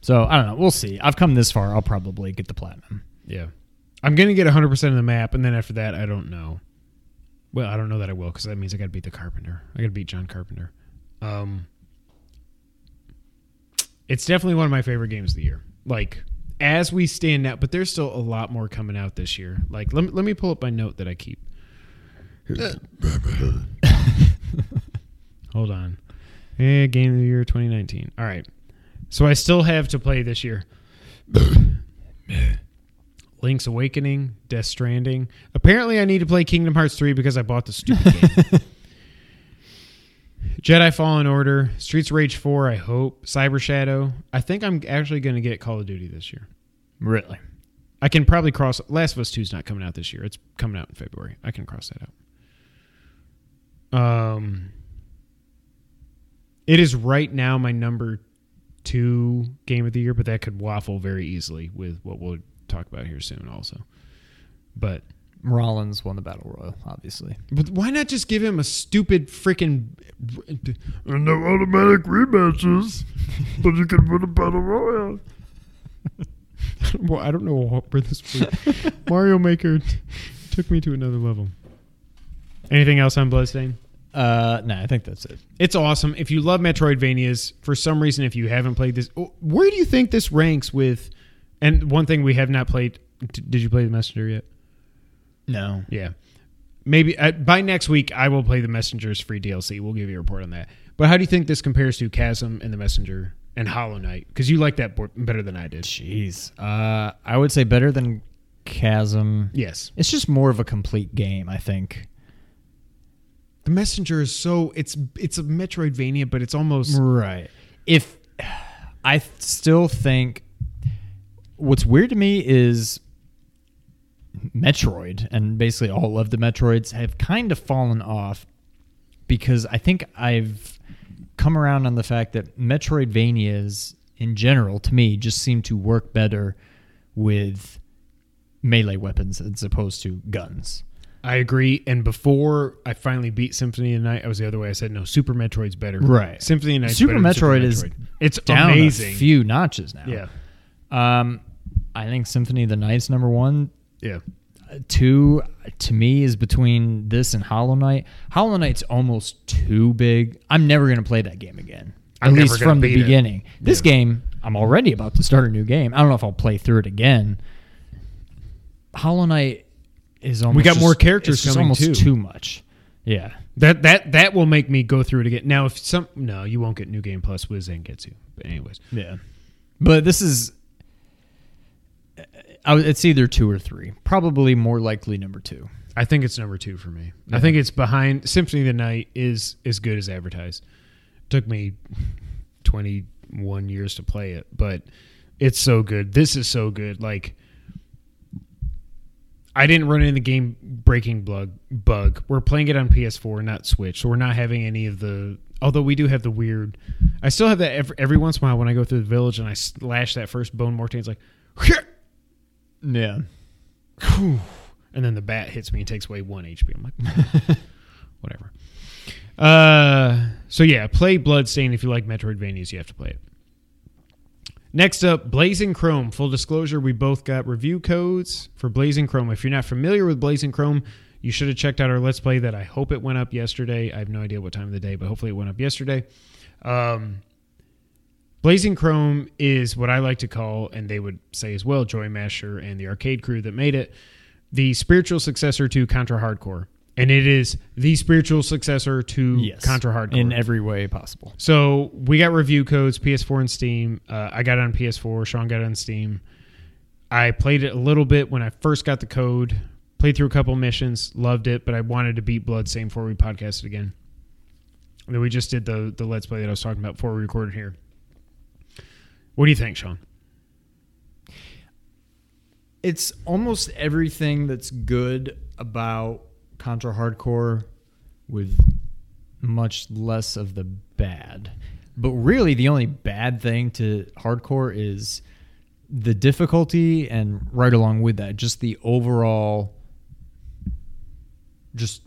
C: so I don't know. We'll see. I've come this far. I'll probably get the platinum.
B: yeah. I'm gonna get 100 percent of the map, and then after that, I don't know. Well, I don't know that I will because that means I got to beat the Carpenter. I got to beat John Carpenter. Um, it's definitely one of my favorite games of the year. Like as we stand now, but there's still a lot more coming out this year. Like let me, let me pull up my note that I keep. <laughs> Hold on. Eh, game of the year 2019. All right. So I still have to play this year. <coughs> Link's Awakening, Death Stranding. Apparently, I need to play Kingdom Hearts 3 because I bought the stupid <laughs> game. Jedi Fallen Order, Streets of Rage 4, I hope. Cyber Shadow. I think I'm actually going to get Call of Duty this year.
C: Really?
B: I can probably cross. Last of Us 2 is not coming out this year. It's coming out in February. I can cross that out. Um, it is right now my number two game of the year, but that could waffle very easily with what we'll talk about here soon, also. But,
C: Rollins won the battle royal, obviously.
B: but why not just give him a stupid freaking and no automatic rematches, but you can win a battle royale. <laughs> well, I don't know what- where this. Mario Maker t- took me to another level. Anything else on Bloodstain?
C: Uh, no, I think that's it.
B: It's awesome. If you love Metroidvanias, for some reason, if you haven't played this, where do you think this ranks with? And one thing we have not played. Did you play the Messenger yet?
C: No.
B: Yeah. Maybe uh, by next week, I will play the Messenger's free DLC. We'll give you a report on that. But how do you think this compares to Chasm and the Messenger and Hollow Knight? Because you like that board better than I did.
C: Jeez. Uh, I would say better than Chasm.
B: Yes.
C: It's just more of a complete game, I think.
B: The Messenger is so it's it's a Metroidvania, but it's almost
C: Right. If I still think what's weird to me is Metroid and basically all of the Metroids have kind of fallen off because I think I've come around on the fact that Metroidvanias in general to me just seem to work better with melee weapons as opposed to guns.
B: I agree. And before I finally beat Symphony of the Night, I was the other way. I said no, Super Metroid's better.
C: Right.
B: Symphony of the Night.
C: Super Metroid is
B: it's
C: Down
B: amazing.
C: a few notches now.
B: yeah.
C: Um, I think Symphony of the Night's number one.
B: Yeah.
C: Two to me is between this and Hollow Knight. Hollow Knight's almost too big. I'm never going to play that game again.
B: I'm
C: at least from the
B: beat it.
C: beginning. This
B: Yeah.
C: game, I'm already about to start a new game. I don't know if I'll play through it again. Hollow Knight is almost we
B: got
C: just-
B: more characters
C: it's
B: coming,
C: almost
B: too.
C: too much. Yeah.
B: That that that will make me go through it again. Now, if some no, you won't get New Game Plus with Zangetsu. But anyways,
C: Yeah. But this is. I It's either two or three. Probably more likely number two.
B: I think it's number two for me. I think it's behind Symphony of the Night is as good as advertised. Took me twenty one years to play it, but it's so good. This is so good. Like I didn't run into the game breaking bug bug. We're playing it on PS4, not Switch, so we're not having any of the. Although we do have the weird, I still have that every, every once in a while when I go through the village and I slash that first bone mortar. It's like, <laughs>
C: Yeah.
B: Whew. and then the bat hits me and takes away one HP. I'm like, <laughs> whatever. Uh, so yeah, play Bloodstain if you like Metroidvanias. You have to play it. Next up, Blazing Chrome. Full disclosure, we both got review codes for Blazing Chrome. If you're not familiar with Blazing Chrome, you should have checked out our Let's Play that I hope it went up yesterday. I have no idea what time of the day, but hopefully it went up yesterday. Um, Blazing Chrome is what I like to call, and they would say as well, JoyMasher and the arcade crew that made it, the spiritual successor to Contra Hard Corps. And it is the spiritual successor to
C: Yes.
B: Contra Hard Corps.
C: In every way possible.
B: So we got review codes, PS4 and Steam. Uh, I got it on PS4. Sean got it on Steam. I played it a little bit when I first got the code. Played through a couple missions, loved it, but I wanted to beat Bloodstain before we podcasted again. And then we just did the the Let's Play that I was talking about before we recorded here. What do you think, Sean?
C: It's almost everything that's good about Contra Hard Corps with much less of the bad. But really, the only bad thing to Hard Corps is the difficulty, and right along with that, just the overall, just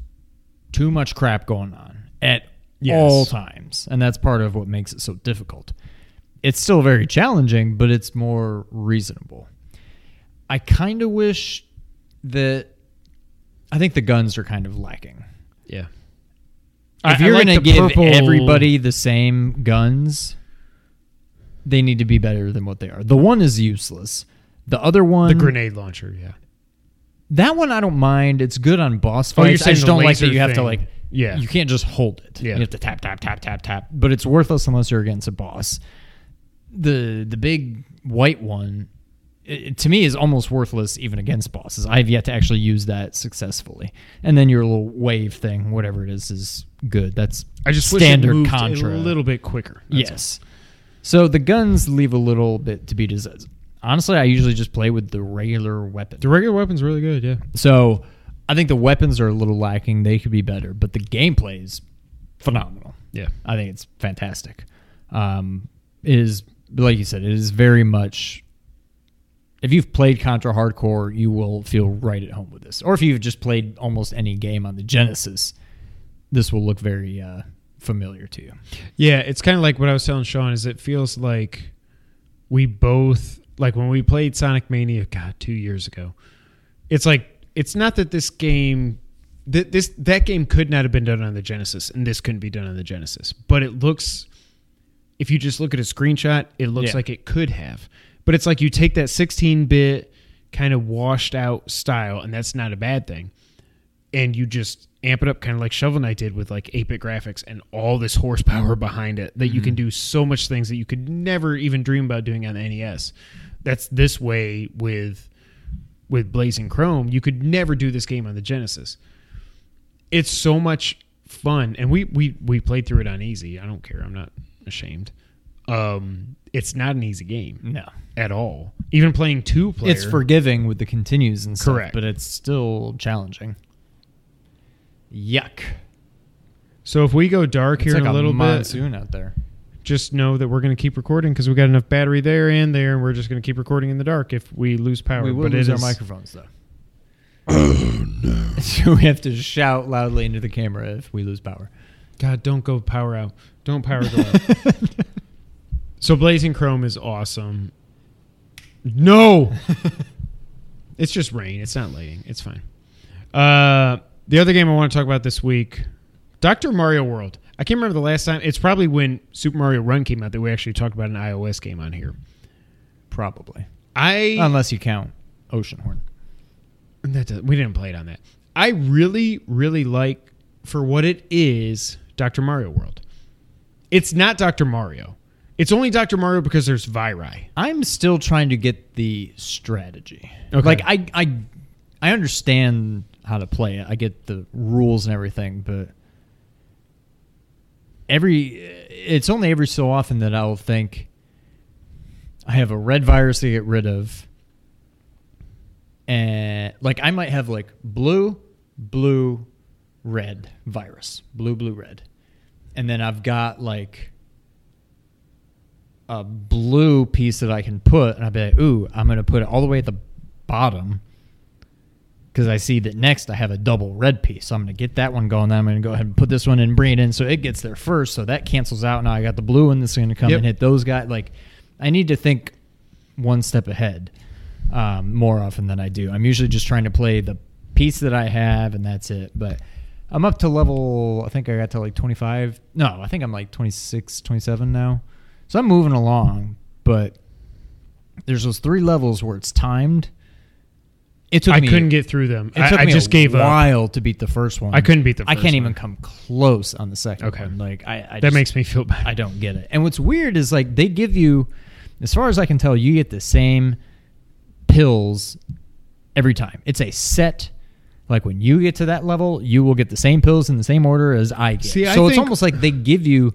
C: too much crap going on at
B: Yes.
C: all times. And that's part of what makes it so difficult. It's still very challenging, but it's more reasonable. I kind of wish that I think the guns are kind of lacking.
B: Yeah.
C: If
B: I- I
C: you're
B: like
C: going to give
B: purple-
C: everybody the same guns, they need to be better than what they are. The one is useless. The other one,
B: The grenade launcher, yeah.
C: that one I don't mind. It's good on boss fights.
B: Oh, you're
C: fights. I
B: saying
C: just
B: the
C: don't like that
B: laser
C: you have to
B: thing.
C: like
B: Yeah.
C: You can't just hold it.
B: Yeah.
C: You have to tap tap tap tap tap. But it's worthless unless you're against a boss. The the big white one it, to me is almost worthless even against bosses. I've yet to actually use that successfully. And then your little wave thing, whatever it is, is good. That's
B: I just
C: standard
B: wish it moved
C: Contra.
B: a little bit quicker.
C: Yes. So the guns leave a little bit to be desired. Honestly, I usually just play with the regular weapon.
B: The regular weapon's really good, yeah.
C: So I think the weapons are a little lacking. They could be better, but the gameplay is phenomenal.
B: Yeah.
C: I think it's fantastic. Um, it is like you said, it is very much. If you've played Contra Hard Corps, you will feel right at home with this. Or if you've just played almost any game on the Genesis, this will look very uh, familiar to you.
B: Yeah, it's kind of like what I was telling Sean. Is it feels like we both like when we played Sonic Mania, God, two years ago. It's like it's not that this game, this that game could not have been done on the Genesis, and this couldn't be done on the Genesis. But it looks, if you just look at a screenshot, it looks
C: Yeah.
B: like it could have. But it's like you take that 16-bit kind of washed out style, and that's not a bad thing and you just amp it up kind of like Shovel Knight did with like 8-bit graphics and all this horsepower <laughs> behind it that you can mm-hmm. do so much things that you could never even dream about doing on the NES. That's this way with with Blazing Chrome. You could never do this game on the Genesis. It's so much fun and we we we played through it on easy. I don't care. I'm not ashamed. Um it's not an easy game
C: No.
B: at all. Even playing two player
C: It's forgiving with the continues and stuff,
B: Correct.
C: but it's still challenging. Yuck.
B: So if we go dark
C: It's
B: here
C: like
B: in a little bit,
C: monsoon out there.
B: just know that we're going to keep recording because we got enough battery there and there, and we're just going to keep recording in the dark if we lose power.
C: We will
B: but
C: lose
B: it
C: our
B: is-
C: microphones though. Oh no! so <laughs> we have to shout loudly into the camera if we lose power.
B: God, don't go power out. Don't power go <laughs> out. so Blazing Chrome is awesome. No, <laughs> it's just rain. It's not lighting. It's fine. Uh, the other game I want to talk about this week, Doctor Mario World. I can't remember the last time. It's probably when Super Mario Run came out that we actually talked about an iOS game on here.
C: Probably,
B: I
C: unless you count Oceanhorn.
B: That does, we didn't play it on that. I really, really like for what it is, Dr. Mario World. It's not Dr. Mario. It's only Dr. Mario because there's Viri.
C: I'm still trying to get the strategy.
B: Okay.
C: Like I I I understand how to play it. I get the rules and everything, but every it's only every so often that I'll think I have a red virus to get rid of. And like I might have like blue, blue, red virus. Blue, blue, red. And then I've got like a blue piece that I can put, and I'll be like, ooh, I'm going to put it all the way at the bottom because I see that next I have a double red piece. So I'm going to get that one going. Then I'm going to go ahead and put this one in and bring it in so it gets there first. So that cancels out. Now I got the blue one that's going to come
B: Yep.
C: and hit those guys. Like, I need to think one step ahead um, more often than I do. I'm usually just trying to play the piece that I have, and that's it. But I'm up to level, I think I got to like 25. No, I think I'm like 26, 27 now. So I'm moving along, but there's those three levels where it's timed. It took
B: I
C: me,
B: couldn't get through them.
C: It took
B: I, I
C: me
B: just
C: a
B: gave up.
C: while to beat the first one.
B: I couldn't beat the
C: I can't
B: one.
C: even come close on the second
B: Okay.
C: one. Like I, I
B: That
C: just-
B: makes me feel bad.
C: I don't get it. And what's weird is like they give you, as far as I can tell, you get the same pills every time. It's a set. Like when you get to that level, you will get the same pills in the same order as I get.
B: See, I
C: so it's almost like they give you.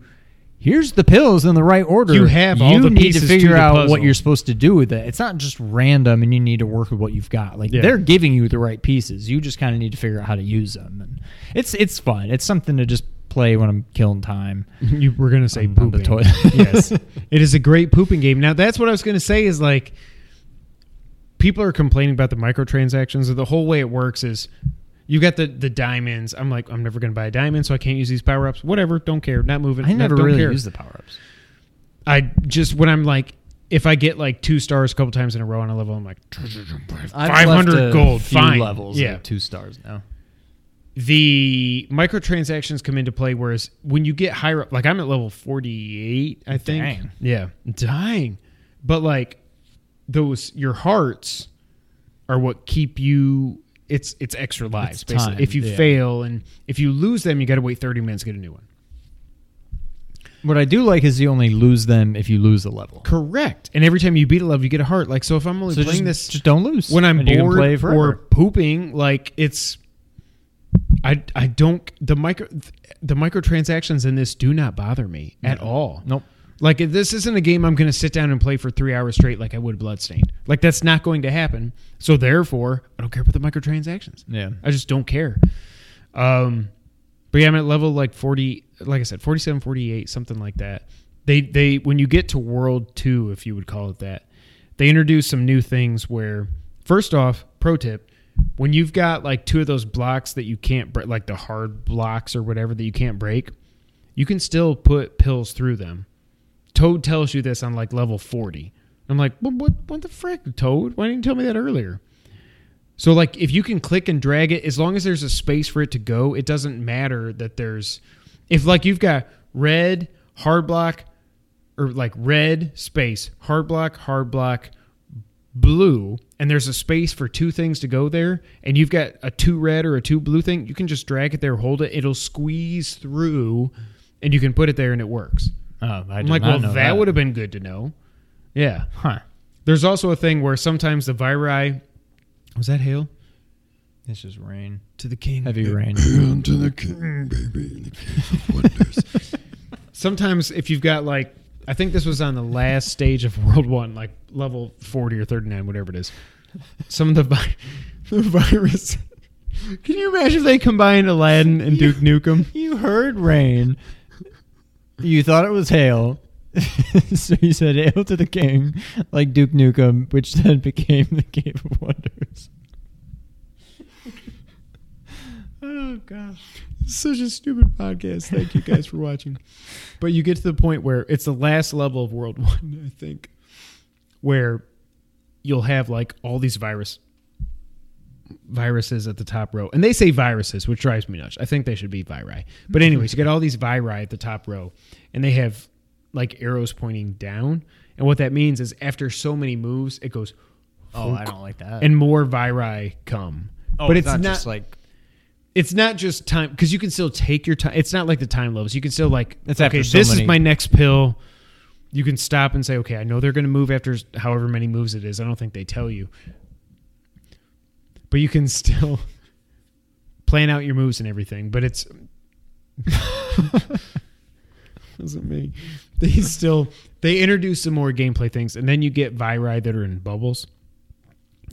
C: Here's the pills in the right order.
B: You have all
C: You
B: the
C: need
B: pieces
C: to
B: to
C: figure
B: the
C: out what you're supposed to do with it. It's not just random, and you need to work with what you've got. Like
B: Yeah.
C: they're giving you the right pieces. You just kind of need to figure out how to use them. And it's it's fun. It's something to just play when I'm killing time. <laughs>
B: You were gonna say
C: On- on the
B: pooping.
C: toilet.
B: yes, <laughs> it is a great pooping game. Now that's what I was gonna say. Is like people are complaining about the microtransactions. The whole way it works is you got the the diamonds. I'm like, I'm never gonna buy a diamond, so I can't use these power ups. Whatever, don't care. Not moving.
C: I never
B: don't
C: really
B: care.
C: use the power ups.
B: I just when I'm like. If I get like two stars a couple times in a row on a level, I'm like five hundred gold. Fine,
C: levels.
B: Yeah,
C: two stars now.
B: the microtransactions come into play whereas when you get higher up like i'm at level 48 i think yeah dying but like those your hearts are what keep you it's it's extra lives
C: It's
B: basically
C: time,
B: if you
C: yeah.
B: fail and if you lose them you got to wait 30 minutes to get a new one
C: What I do like is you only lose them if you lose a level.
B: correct and every time you beat a level you get a heart like so if i'm only
C: So
B: playing
C: just,
B: this
C: just don't lose
B: when i'm bored or pooping like it's I, I don't the micro the microtransactions in this do not bother me at all.
C: Nope.
B: Like this isn't a game I'm going to sit down and play for three hours straight like I would Bloodstained. Like that's not going to happen. So therefore, I don't care about the microtransactions.
C: Yeah.
B: I just don't care. Um, but yeah, I'm at level like 40, like I said, 47, 48, something like that. They they when you get to World Two, if you would call it that, they introduce some new things where, first off, pro tip. When you've got like two of those blocks that you can't break, like the hard blocks or whatever that you can't break, you can still put pills through them. Toad tells you this on like level 40. I'm like, what, what, what the frick, Toad? Why didn't you tell me that earlier? So, like, if you can click and drag it, as long as there's a space for it to go, it doesn't matter that there's. If, like, you've got red, hard block, or like red, space, hard block, hard block, blue, and there's a space for two things to go there, and you've got a two red or a two blue thing, you can just drag it there, hold it, it'll squeeze through, and you can put it there and it works.
C: Oh, I
B: I'm
C: did
B: like,
C: not
B: well,
C: know
B: that, would have been good to know. Yeah.
C: Huh.
B: There's also a thing where sometimes the viri. Was that hail?
C: It's just rain.
B: To the king.
C: Heavy rain. <clears throat>
D: to the king, baby. The king of wonders. <laughs>
B: Sometimes if you've got like. I think this was on the last stage of World One, like level forty or thirty nine, whatever it is. Some of the, vi- <laughs> the virus. <laughs> Can you imagine if they combined Aladdin and Duke Nukem?
C: You heard rain. You thought it was hail. <laughs> so you said hail to the king, like Duke Nukem, which then <laughs> became the Cave of Wonders.
B: Oh gosh, such a stupid podcast. Thank you guys for watching. But you get to the point where it's the last level of World <laughs> One, I think, where you'll have like all these virus viruses at the top row, and they say viruses, which drives me nuts. I think they should be viri. But anyways, you get all these viri at the top row, and they have like arrows pointing down, and what that means is after so many moves, it goes
C: Oh, I don't like that.
B: and more viri come.
C: oh,
B: but it's not,
C: just like
B: it's not just time because you can still take your time. It's not like the time levels. You can still like
C: It's
B: okay.
C: after so
B: this
C: many-
B: is my next pill. You can stop and say, okay, I know they're going to move after however many moves it is. I don't think they tell you. But you can still plan out your moves and everything. But it's. <laughs> wasn't me. They still they introduce some more gameplay things, and then you get Viri that are in bubbles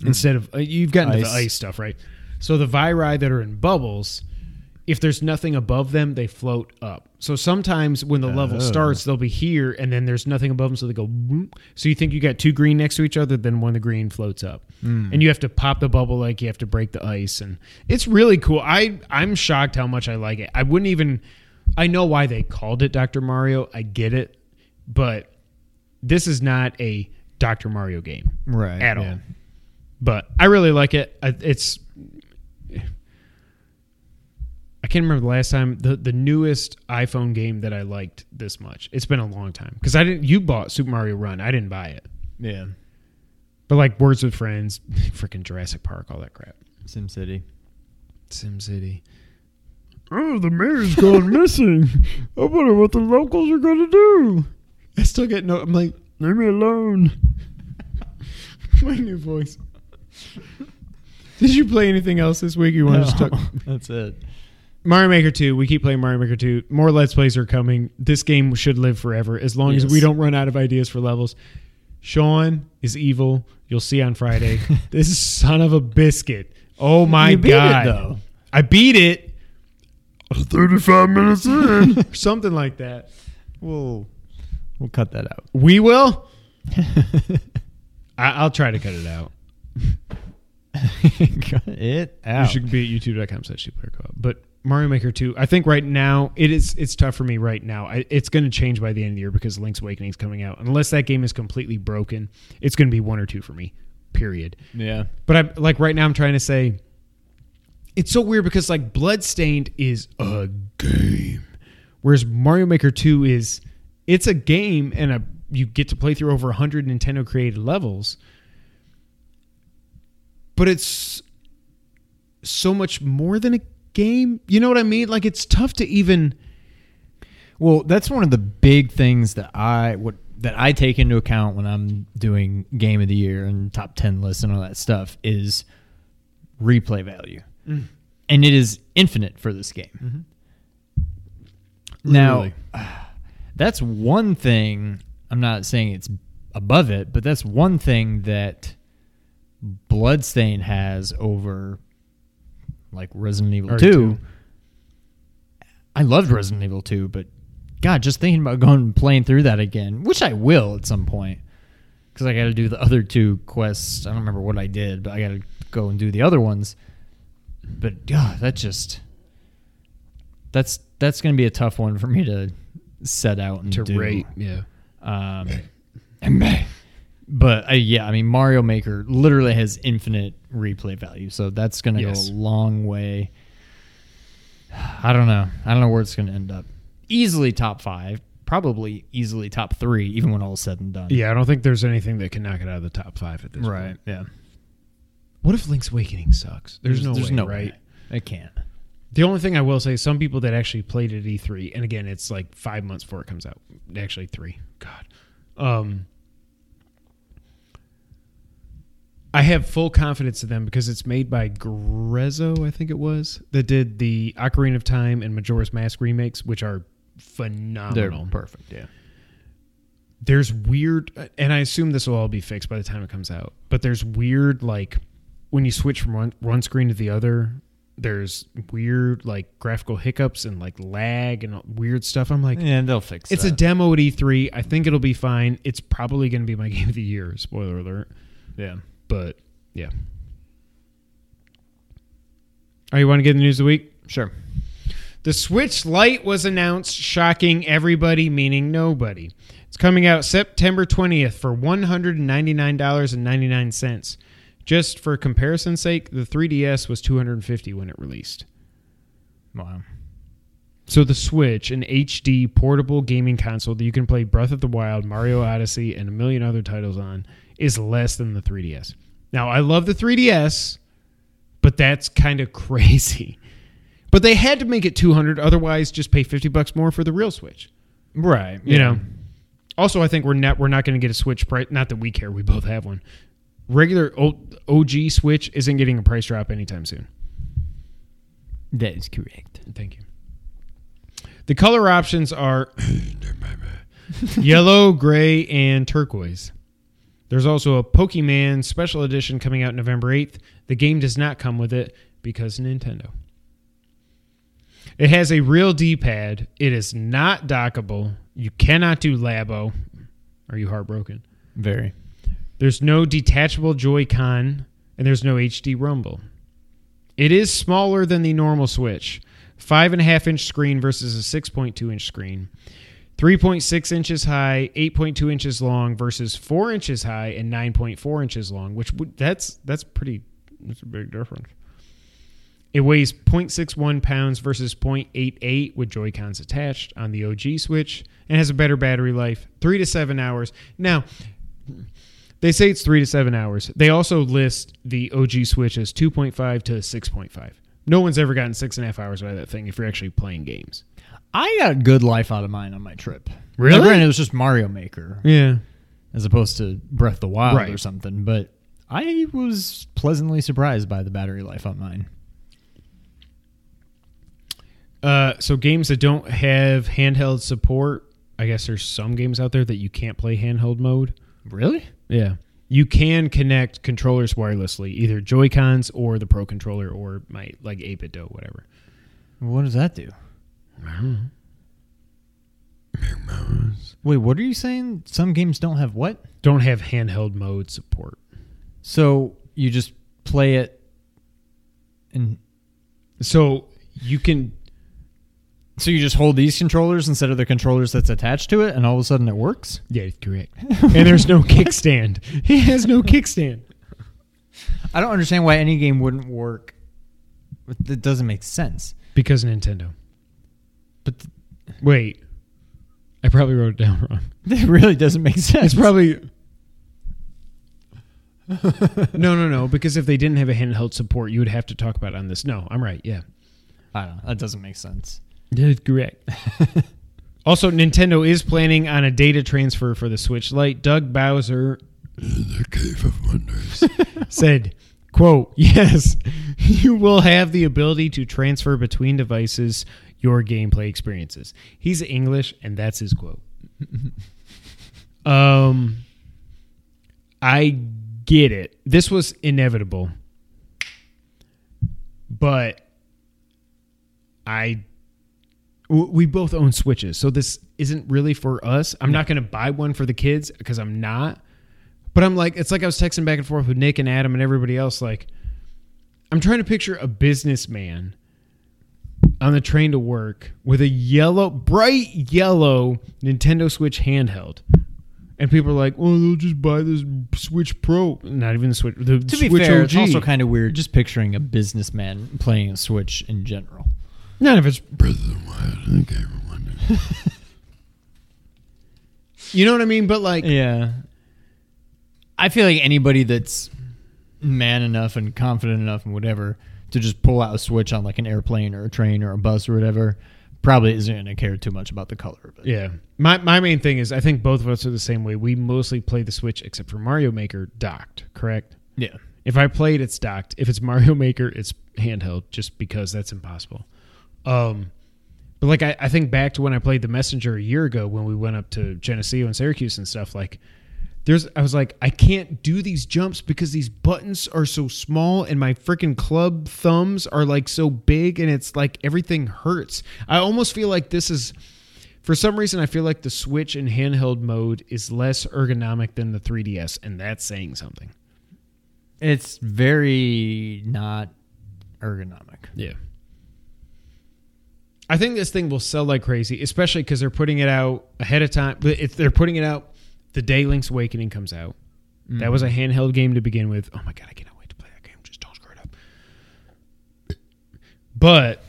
B: instead of uh, you've gotten to the
C: Ice.
B: ice stuff, right? So the Viri that are in bubbles, if there's nothing above them, they float up. So sometimes when the level
C: Oh.
B: starts, they'll be here, and then there's nothing above them, so they go. Whoop. So you think you got two green next to each other, then one of the green floats up, hmm. and you have to pop the bubble like you have to break the ice, and it's really cool. I I'm shocked how much I like it. I wouldn't even. I know why they called it Dr. Mario. I get it, but this is not a Dr. Mario game
C: Right.
B: at
C: yeah.
B: all. But I really like it. It's I can't remember the last time the the newest iPhone game that I liked this much. It's been a long time because I didn't. You bought Super Mario Run. I didn't buy it.
C: Yeah.
B: But like Words with Friends, <laughs> freaking Jurassic Park, all that crap.
C: Sim City.
B: Sim City.
D: Oh, the mayor's gone <laughs> missing. I wonder what the locals are going to do.
B: I still get no. I'm like
D: Leave me alone. <laughs>
B: my new voice. Did you play anything else this week? You want to just talk?
C: That's it.
B: Mario Maker 2, we keep playing Mario Maker 2. More Let's Plays are coming. This game should live forever as long as we don't run out of ideas for levels. Sean is evil. You'll see on Friday. <laughs> this son of a biscuit. Oh my
C: You beat it,
B: god.
C: though.
B: I beat it.
D: 35 minutes in. <laughs>
B: something like that.
C: We'll we'll cut that out.
B: We will. <laughs> I, I'll try to cut it out.
C: cut it out.
B: You should be at youtube.com slash player co-op. But Mario Maker 2, I think right now it is it's tough for me right now. I, it's going to change by the end of the year because Link's Awakening is coming out. Unless that game is completely broken, it's going to be one or two for me. Period.
C: yeah.
B: But I like right now I'm trying to say it's so weird because like Bloodstained is a game, whereas Mario Maker 2 is it's a game and a you get to play through over 100 Nintendo created levels. But it's so much more than a game. You know what I mean? Like it's tough to even
C: Well, that's one of the big things that I what that I take into account when I'm doing game of the year and top 10 lists and all that stuff is replay value. Mm-hmm. And it is infinite for this game. Mm-hmm. Now,
B: Really. <sighs>
C: that's one thing. I'm not saying it's above it, but that's one thing that Bloodstain has over like Resident Evil 2.
B: two.
C: I loved Resident Evil 2, but God, just thinking about going and playing through that again, which I will at some point, because I got to do the other two quests. I don't remember what I did, but I got to go and do the other ones. But God, that just that's that's going to be a tough one for me to set out and
B: to
C: do.
B: rate. Yeah.
C: Um, <clears throat> but uh, yeah, I mean Mario Maker literally has infinite replay value, so that's going to
B: Yes.
C: go a long way. <sighs> I don't know. I don't know where it's going to end up. Easily top five, probably easily top three, even when all is said and done.
B: Yeah, I don't think there's anything that can knock it out of the top five at this
C: right.
B: point.
C: Yeah.
B: What if Link's Awakening sucks? There's, no
C: there's
B: way,
C: no
B: right?
C: way. It can't.
B: The only thing I will say, some people that actually played it at E3, and again, it's like five months before it comes out. Actually, three. God. Um, I have full confidence in them because it's made by Grezzo, I think it was, that did the Ocarina of Time and Majora's Mask remakes, which are phenomenal.
C: They're perfect. Yeah.
B: there's weird and i assume this will all be fixed by the time it comes out but there's weird like when you switch from one, one screen to the other there's weird like graphical hiccups and like lag and weird stuff i'm like
C: Yeah, they'll fix. It.
B: It's a demo at e3 i think it'll be fine it's probably going to be my <laughs> game of the year spoiler alert
C: yeah.
B: But yeah right you want to get the news of the week
C: Sure.
B: the Switch Lite was announced, shocking everybody, meaning nobody. It's coming out September 20th for $199.99. Just for comparison's sake, the 3DS was 250 when it released.
C: Wow.
B: So the Switch, an HD portable gaming console that you can play Breath of the Wild, Mario Odyssey, and a million other titles on, is less than the 3DS. Now, I love the 3DS, but that's kind of <laughs> crazy. But they had to make it 200 otherwise just pay 50 bucks more for the real Switch.
C: Right.
B: You know. Also, I think we're not we're not going to get a Switch price. Not that we care. We both have one. Regular old OG Switch isn't getting a price drop anytime soon.
C: That is correct.
B: Thank you. The color options are <coughs> <coughs> yellow, gray, and turquoise. There's also a Pokemon special edition coming out November 8th. The game does not come with it because Nintendo. It has a real D pad. It is not dockable. You cannot do Labo. Are you heartbroken?
C: Very.
B: There's no detachable Joy-Con, and there's no HD Rumble. It is smaller than the normal Switch. Five and a half inch screen versus a 6.2 inch screen. 3.6 inches high, 8.2 inches long versus 4 inches high and 9.4 inches long, which that's that's pretty that's a big difference. It weighs 0.61 pounds versus 0.88 with Joy-Cons attached on the OG Switch and has a better battery life, 3 to 7 hours. Now, they say it's 3 to 7 hours. They also list the OG Switch as 2.5 to 6.5. No one's ever gotten six and a half hours out of that thing if you're actually playing games.
C: I got a good life out of mine on my trip.
B: Really?
C: Now, granted, it was just Mario Maker
B: Yeah.
C: as opposed to Breath of the Wild
B: Right.
C: or something, but I was pleasantly surprised by the battery life on mine.
B: Uh, so games that don't have handheld support, I guess there's some games out there that you can't play handheld mode.
C: Really?
B: Yeah. You can connect controllers wirelessly, either Joy Cons or the Pro controller or my like 8 Do, whatever.
C: What does that do? Wait, what are you saying? Some games don't have what?
B: Don't have handheld mode support.
C: So you just play it and
B: So you can
C: so you just hold these controllers instead of the controllers that's attached to it and all of a sudden it works?
B: Yeah, correct. <laughs> and there's no kickstand. <laughs> He has no kickstand.
C: I don't understand why any game wouldn't work. It doesn't make sense.
B: Because Nintendo.
C: But th-
B: Wait. I probably wrote it down <laughs> wrong. <laughs>
C: it really doesn't make sense.
B: It's probably No, no, no, because if they didn't have a handheld support, you would have to talk about it on this. No, I'm right. Yeah.
C: I don't know. That doesn't make sense.
B: That is correct. <laughs> also, Nintendo is planning on a data transfer for the Switch Lite. Doug Bowser in
D: The Cave of Wonders.
B: said, quote, yes, you will have the ability to transfer between devices your gameplay experiences. He's English, and that's his quote. <laughs> um, I get it. This was inevitable, but I we both own switches, so this isn't really for us. I'm not going to buy one for the kids because I'm not. But I'm like, it's like I was texting back and forth with Nick and Adam and everybody else. Like, I'm trying to picture a businessman on the train to work with a yellow, bright yellow Nintendo Switch handheld. And people are like, well, they'll just buy this Switch Pro. Not even the Switch. The
C: To
B: Switch
C: be fair,
B: OG.
C: it's also kind of weird just picturing a businessman playing a Switch in general.
B: None of it's,
D: Breath of the Wild and the Cave of Wonders.
B: you know what I mean? But like,
C: Yeah. I feel like anybody that's man enough and confident enough and whatever to just pull out a switch on like an airplane or a train or a bus or whatever probably isn't going to care too much about the color of it.
B: Yeah. My my main thing is I think both of us are the same way. We mostly play the Switch except for Mario Maker docked, correct?
C: Yeah.
B: If I play it, it's docked. If it's Mario <laughs> Maker, it's handheld just because that's impossible. Um but like I, I think back to when I played the messenger a year ago when we went up to Geneseo and Syracuse and stuff, like there's I was like, I can't do these jumps because these buttons are so small and my freaking club thumbs are like so big and it's like everything hurts. I almost feel like this is for some reason I feel like the Switch in handheld mode is less ergonomic than the 3DS, and that's saying something.
C: It's very not ergonomic.
B: Yeah. I think this thing will sell like crazy, especially because they're putting it out ahead of time. But If they're putting it out the day Link's Awakening comes out. That was a mm. handheld game to begin with. Oh my god, I cannot wait to play that game. Just don't screw it up. But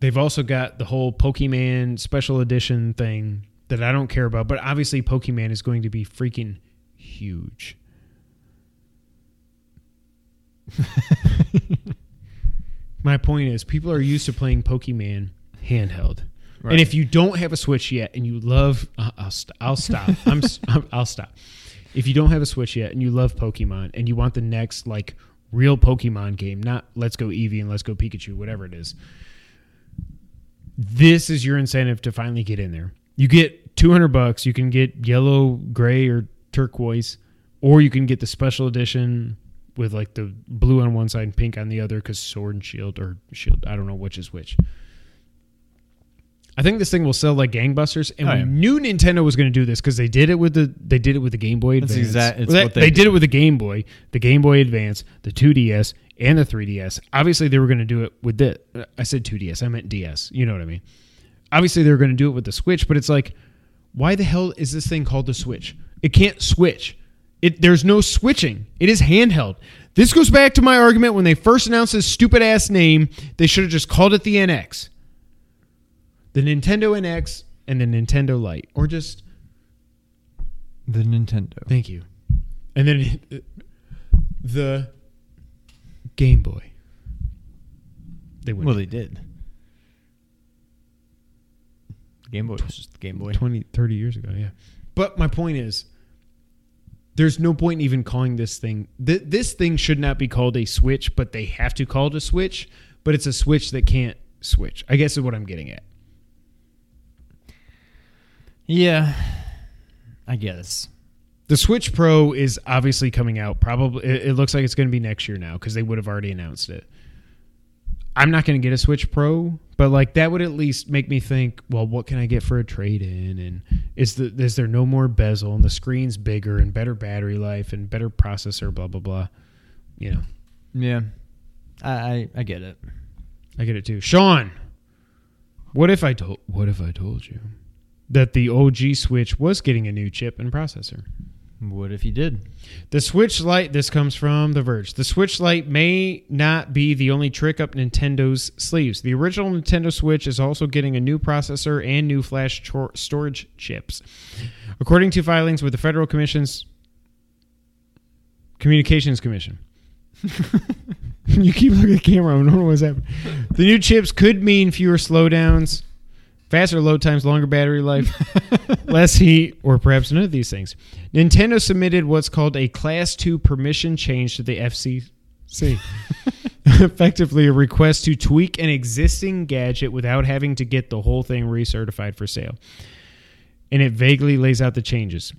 B: they've also got the whole Pokemon special edition thing that I don't care about. But obviously, Pokemon is going to be freaking huge. <laughs> My point is, people are used to playing Pokemon handheld. And if you don't have a Switch yet, and you love, uh, I'll, st- I'll stop. <laughs> I'm, I'm I'll stop. If you don't have a Switch yet, and you love Pokemon, and you want the next like real Pokemon game, not Let's Go Eevee and Let's Go Pikachu, whatever it is, this is your incentive to finally get in there. You get 200 bucks. You can get yellow, gray, or turquoise, or you can get the special edition with like the blue on one side and pink on the other because sword and shield or shield. I don't know which is which. I think this thing will sell like gangbusters, and
C: Oh,
B: we
C: yeah.
B: knew Nintendo was going to do this because they did it with the they did it with the Game Boy Advance.
C: exact- it's
B: Well, they,
C: what they
B: they did
C: did.
B: it with the Game Boy, the Game Boy Advance, the 2DS, and the 3DS. Obviously, they were going to do it with the. I said 2DS, I meant DS. You know what I mean? Obviously, they were going to do it with the Switch, but it's like, why the hell is this thing called the Switch? It can't switch. It there's no switching. It is handheld. This goes back to my argument when they first announced this stupid ass name. They should have just called it the NX, the Nintendo NX, and the Nintendo Lite, or just
C: the Nintendo.
B: Thank you. And then uh, the Game Boy. They went
C: Well, they did. Game Boy was just the Game Boy.
B: 20, 30 years ago, yeah. But my point is, there's no point in even calling this thing. Th- this thing should not be called a Switch, but they have to call it a Switch. But it's a Switch that can't switch. I guess is what I'm getting at.
C: Yeah, I guess.
B: The Switch Pro is obviously coming out. Probably, it, it looks like it's going to be next year now because they would have already announced it. I'm not going to get a Switch Pro, but like that would at least make me think. Well, what can I get for a trade in? And is the is there no more bezel and the screen's bigger and better battery life and better processor? Blah blah blah. You know,
C: Yeah, I I, I get it.
B: I get it too. Sean, what if I told what if I told you that the OG Switch was getting a new chip and processor?
C: What if you did?
B: The Switch Lite, this comes from The Verge. The Switch Lite may not be the only trick up Nintendo's sleeves. The original Nintendo Switch is also getting a new processor and new flash storage chips. According to filings with the Federal Commission's Communications Commission. <laughs> you keep looking at the camera. I don't know what's happening. The new chips could mean fewer slowdowns, faster load times, longer battery life, <laughs> less heat, or perhaps none of these things. Nintendo submitted what's called a Class 2 permission change to the FCC. <laughs> Effectively, a request to tweak an existing gadget without having to get the whole thing recertified for sale. And it vaguely lays out the changes.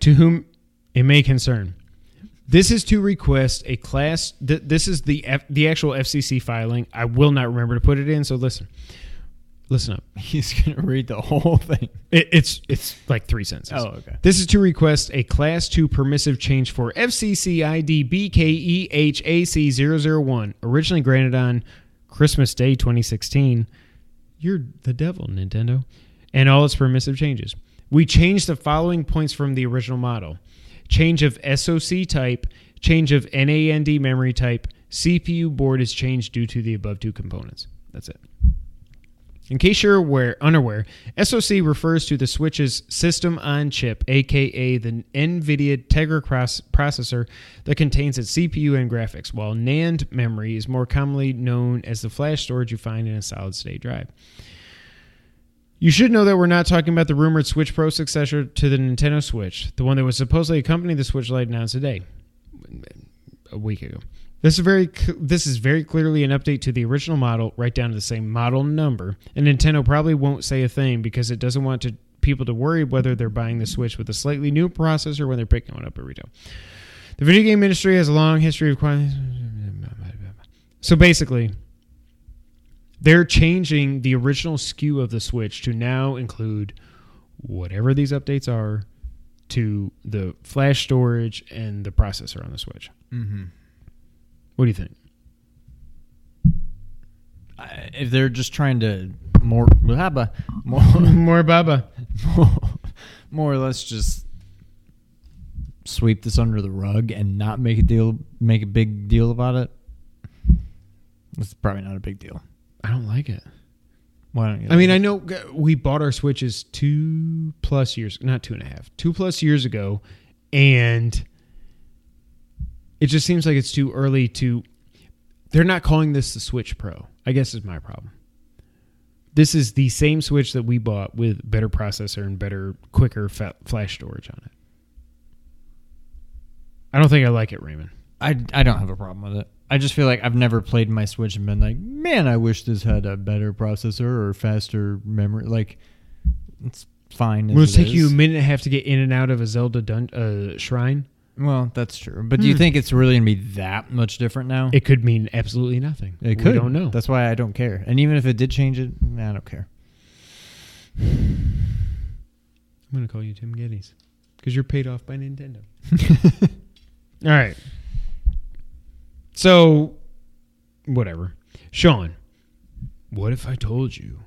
B: To whom it may concern. This is to request a class. Th- this is the F- the actual FCC filing. I will not remember to put it in. So listen, listen up. <laughs>
C: He's gonna read the whole thing.
B: It, it's it's like three sentences.
C: Oh, okay.
B: This is to request a Class 2 permissive change for FCC ID BKEHAC001, originally granted on Christmas Day 2016. You're the devil, Nintendo. And all its permissive changes. We changed the following points from the original model change of SOC type, change of NAND memory type, CPU board is changed due to the above two components. That's it. In case you're aware, unaware, SoC refers to the Switch's system on chip, aka the NVIDIA Tegra processor that contains its CPU and graphics, while NAND memory is more commonly known as the flash storage you find in a solid state drive. You should know that we're not talking about the rumored Switch Pro successor to the Nintendo Switch, the one that was supposedly accompanying the Switch Lite announced today, a week ago. This is very this is very clearly an update to the original model, right down to the same model number. And Nintendo probably won't say a thing because it doesn't want to, people to worry whether they're buying the Switch with a slightly new processor when they're picking one up at retail. The video game industry has a long history of. So basically, they're changing the original SKU of the Switch to now include whatever these updates are to the flash storage and the processor on the Switch.
C: Mm-hmm.
B: What do you think?
C: If they're just trying to more, more, <laughs>
B: More Baba. <laughs>
C: more or less just sweep this under the rug and not make a deal, make a big deal about it. It's probably not a big deal.
B: I don't like it.
C: Why don't you?
B: I mean, I know we bought our Switches two plus years, not two and a half, two plus years ago, and it just seems like it's too early to. They're not calling this the Switch Pro. I guess is my problem. This is the same Switch that we bought with better processor and better, quicker fa- flash storage on it. I don't think I like it, Raymond.
C: I, I don't have a problem with it. I just feel like I've never played my Switch and been like, man, I wish this had a better processor or faster memory. Like, it's fine.
B: Will it take you a minute and a half to get in and out of a Zelda dun- uh, shrine?
C: Well, that's true. But do you
B: Hmm.
C: think it's really gonna be that much different now?
B: It could mean absolutely nothing.
C: It could.
B: We don't know.
C: That's why I don't care. And even if it did change it, I don't care.
B: I'm going to call you Tim Gettys because you're paid off by Nintendo. <laughs> All right. So, whatever. Sean, what if I told you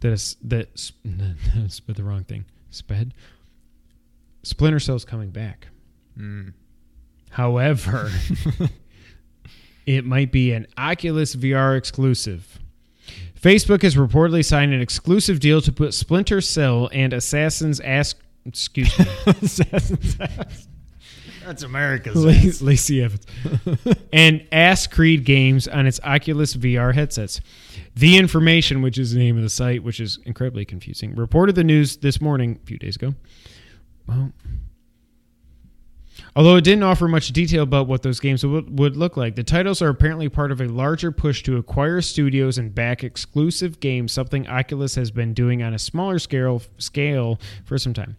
B: that is that s- <laughs> sped the wrong thing? Sped. Splinter Cell's coming back. Mm. However, <laughs> it might be an Oculus VR exclusive. Facebook has reportedly signed an exclusive deal to put Splinter Cell and Assassin's Ass excuse me <laughs>
C: Assassin's Ass. That's America's.
B: La- Lacey Evans and Ass Creed games on its Oculus VR headsets. The information, which is the name of the site, which is incredibly confusing, reported the news this morning, a few days ago. Well, although it didn't offer much detail about what those games would, would look like, the titles are apparently part of a larger push to acquire studios and back exclusive games, something Oculus has been doing on a smaller scale scale for some time.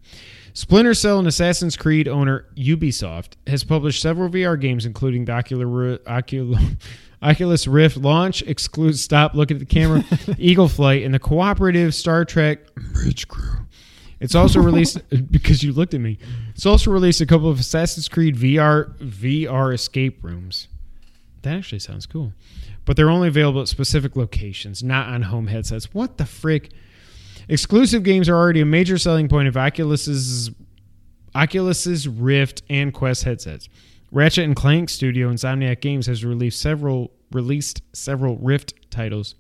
B: Splinter Cell and Assassin's Creed owner Ubisoft has published several VR games, including the Ocular, Ocular, <laughs> Oculus Rift launch exclusive. Stop, look at the camera. <laughs> Eagle Flight and the cooperative Star Trek Bridge Crew. It's also released <laughs> because you looked at me. It's also released a couple of Assassin's Creed VR VR escape rooms. That actually sounds cool, but they're only available at specific locations, not on home headsets. What the frick? Exclusive games are already a major selling point of Oculus's Oculus's Rift and Quest headsets. Ratchet and Clank studio Insomniac Games has released several released several Rift titles.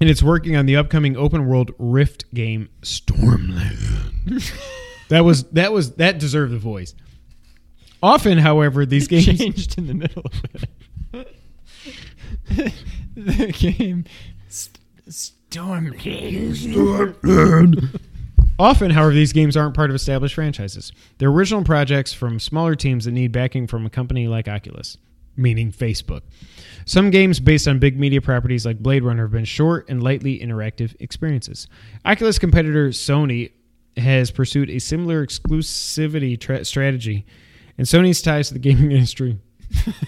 B: And it's working on the upcoming open world Rift game Stormland. <laughs> that was that was that deserved the voice. Often, however, these games
C: changed in the middle of it. <laughs> the game St- Storm.
B: Often, however, these games aren't part of established franchises. They're original projects from smaller teams that need backing from a company like Oculus, meaning Facebook. Some games based on big media properties like Blade Runner have been short and lightly interactive experiences. Oculus competitor Sony has pursued a similar exclusivity tra- strategy, and Sony's ties to the gaming <laughs> industry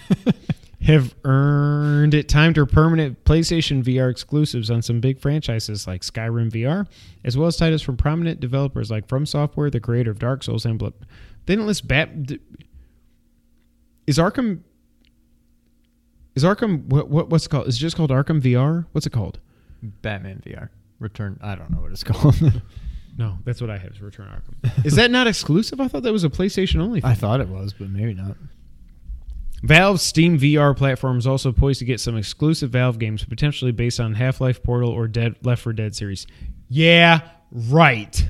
B: <laughs> have earned it time to permanent PlayStation VR exclusives on some big franchises like Skyrim VR, as well as titles from prominent developers like From Software, the creator of Dark Souls and Blood. They didn't list Bat. Is Arkham? Is Arkham what, what? What's it called? Is it just called Arkham VR? What's it called?
C: Batman VR. Return. I don't know what it's <laughs> called.
B: No, that's what I have. Is Return Arkham. <laughs> Is that not exclusive? I thought that was a PlayStation only.
C: I thought it was, but maybe not.
B: Valve's Steam VR platform is also poised to get some exclusive Valve games, potentially based on Half Life, Portal, or Dead Left 4 Dead series. Yeah, right.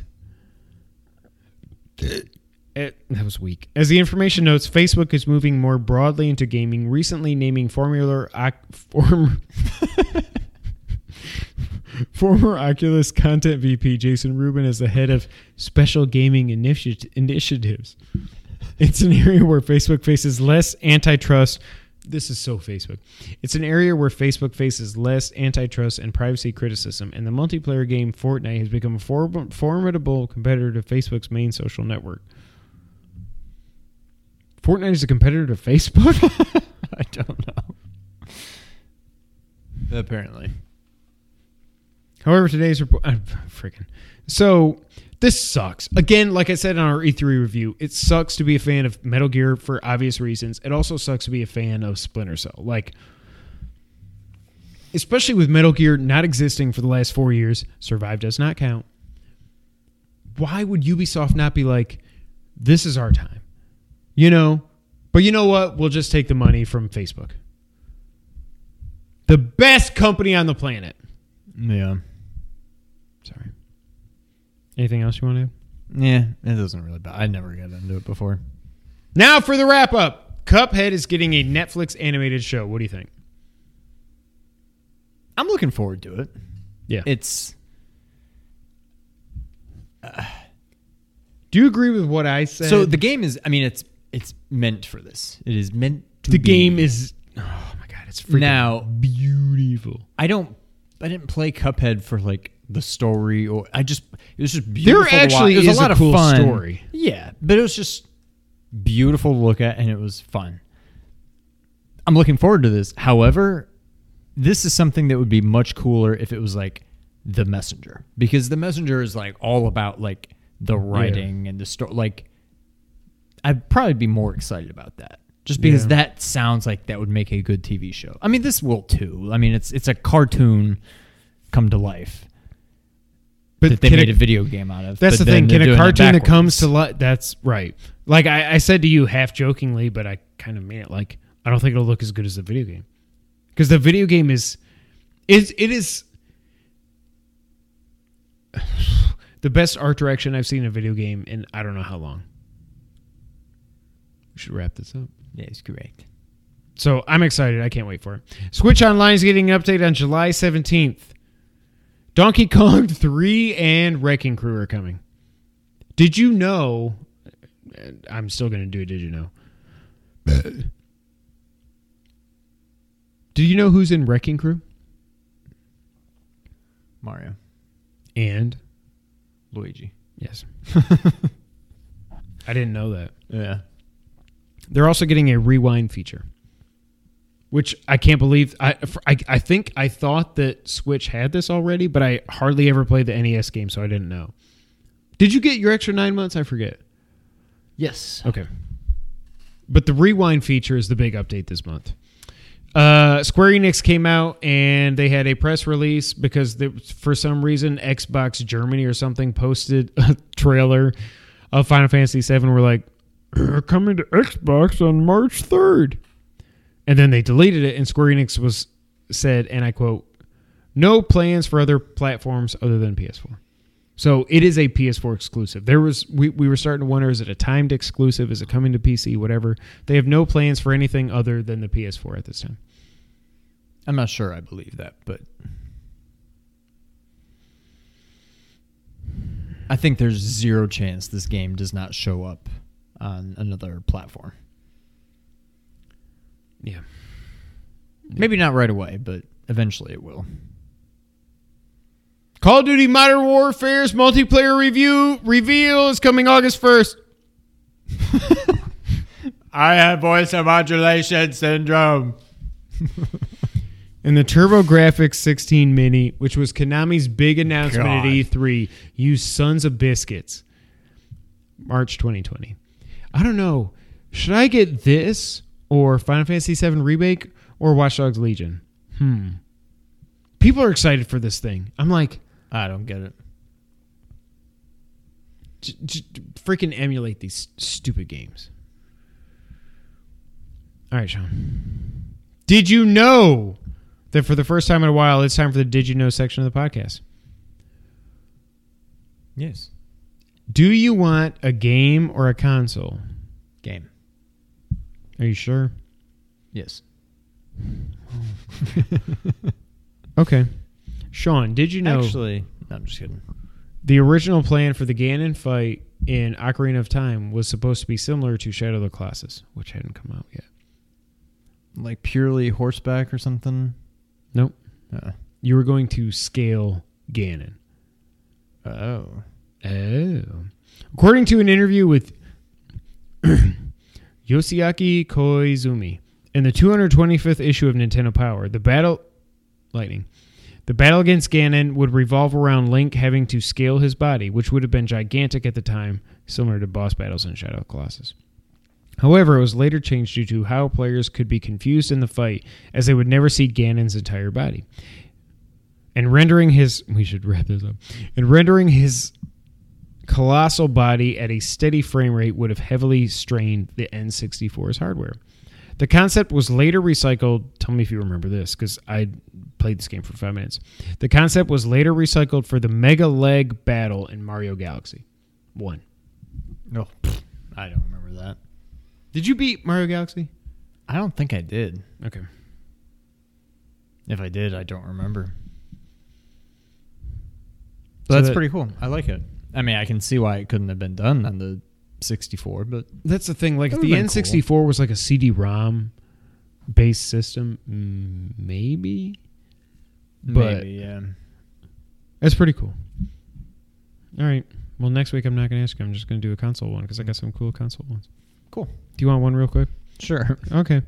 B: It, that was weak. As the information notes, Facebook is moving more broadly into gaming, recently naming Formula form, <laughs> former Oculus content VP Jason Rubin as the head of special gaming initi- initiatives. It's an area where Facebook faces less antitrust. This is so Facebook. It's an area where Facebook faces less antitrust and privacy criticism, and the multiplayer game Fortnite has become a for- formidable competitor to Facebook's main social network. Fortnite is a competitor to Facebook? <laughs>
C: I don't know. Apparently.
B: However, today's report, uh, freaking. So this sucks. Again, like I said on our E3 review, it sucks to be a fan of Metal Gear for obvious reasons. It also sucks to be a fan of Splinter Cell. Like, especially with Metal Gear not existing for the last four years, Survive does not count. Why would Ubisoft not be like, this is our time? You know? But you know what? We'll just take the money from Facebook. The best company on the planet.
C: Yeah.
B: Sorry. Anything else you want to add?
C: Yeah, it doesn't really bother. I never got into it before.
B: Now for the wrap up. Cuphead is getting a Netflix animated show. What do you think?
C: I'm looking forward to it.
B: Yeah.
C: It's
B: do you agree with what I said?
C: so the game is. I mean, it's it's meant for this. It is meant to
B: the
C: be.
B: game is. Oh my god, it's freaking
C: Now-
B: beautiful.
C: I don't. I didn't play Cuphead for like the story, or I just it was just beautiful. to
B: actually
C: watch. It was
B: is
C: a lot
B: a
C: of
B: cool
C: fun.
B: story.
C: Yeah, but it was just beautiful to look at, and it was fun. I'm looking forward to this. However, this is something that would be much cooler if it was like the messenger, because the messenger is like all about like the writing and the story. Like, I'd probably be more excited about that. Just because
B: Yeah.
C: that sounds like that would make a good TV show. I mean, this will too. I mean, it's it's a cartoon come to life
B: But
C: that they made
B: a-
C: a video game out of.
B: That's the thing. Can a cartoon that comes to life? That's right. Like I, I said to you, half jokingly, but I kind of mean it. Like I don't think it'll look as good as the video game because the video game is, is it is <sighs> the best art direction I've seen in a video game in I don't know how long. We should wrap this up.
C: Yeah, it's correct.
B: So I'm excited. I can't wait for it. Switch Online is getting an update on July 17th. Donkey Kong <laughs> 3 and Wrecking Crew are coming. Did you know? I'm still going to do it. Did you know? Do you know who's in Wrecking Crew?
C: Mario,
B: And
C: Luigi.
B: yes, <laughs> I didn't know that.
C: Yeah.
B: They're also getting a rewind feature, which I can't believe. I, I, I think I thought that Switch had this already, but I hardly ever played the NES game, so I didn't know. Did you get your extra nine months? I forget.
C: Yes.
B: Okay. But the rewind feature is the big update this month. Uh, Square Enix came out and they had a press release because they, for some reason Xbox Germany or something posted <laughs> a trailer of Final Fantasy VII. We're like,
D: Uh, coming to Xbox on March 3rd.
B: and then they deleted it. And Square Enix was said, and I quote, "No plans for other platforms other than PS4." So it is a PS4 exclusive. There was we, we were starting to wonder: is it a timed exclusive? Is it coming to PC? Whatever. They have no plans for anything other than the PS4 at this time.
C: I'm not sure I believe that, but I think there's zero chance this game does not show up on another platform.
B: Yeah.
C: Maybe not right away, but eventually it will.
B: Call of Duty Modern Warfare's multiplayer review reveal is coming August first. <laughs>
C: I have voice modulation syndrome. <laughs>
B: And the TurboGrafx 16 Mini, which was Konami's big announcement
C: God.
B: at E3, you sons of biscuits. March 2020. I don't know. Should I get this or Final Fantasy VII Remake or Watch Dogs Legion? Hmm. People are excited for this thing. I'm like,
C: I don't get it.
B: j- j- freaking emulate these stupid games. All right, Sean. Did you know that for the first time in a while, it's time for the Did You Know section of the podcast?
C: Yes.
B: Do you want a game or a console? Are you sure?
C: Yes. <laughs>
B: Okay. Sean, did you know
C: Actually, no, I'm just kidding.
B: the original plan for the Ganon fight in Ocarina of Time was supposed to be similar to Shadow of the Colossus, which hadn't come out yet?
C: Like purely horseback or something.
B: Nope.
C: Uh,
B: You were going to scale Ganon.
C: oh.
B: Oh. According to an interview with <clears throat> Yoshiaki Koizumi in the 225th issue of Nintendo Power, the battle lightning. The battle against Ganon would revolve around Link having to scale his body, which would have been gigantic at the time, similar to boss battles in Shadow of Colossus. However, it was later changed due to how players could be confused in the fight, as they would never see Ganon's entire body. And rendering his we should wrap this up. And rendering his colossal body at a steady frame rate would have heavily strained the N64's hardware. The concept was later recycled. Tell me if you remember this, because I played this game for five minutes. The concept was later recycled for the Megaleg battle in Mario Galaxy 1.
C: No. I don't remember that.
B: Did you beat Mario Galaxy?
C: I don't think I did.
B: Okay.
C: If I did, I don't remember.
B: So
C: But that's
B: that-
C: pretty cool. I like it. I mean, I can see why it couldn't have been done on the 64, but
B: That's the thing. Like, if the N64 was like a CD-ROM based system, maybe. But-
C: maybe, yeah.
B: That's pretty cool. All right. Well, next week I'm not going to ask you. I'm just going to do a console one because I got some cool console ones.
C: Cool.
B: Do you want one real quick?
C: Sure.
B: Okay.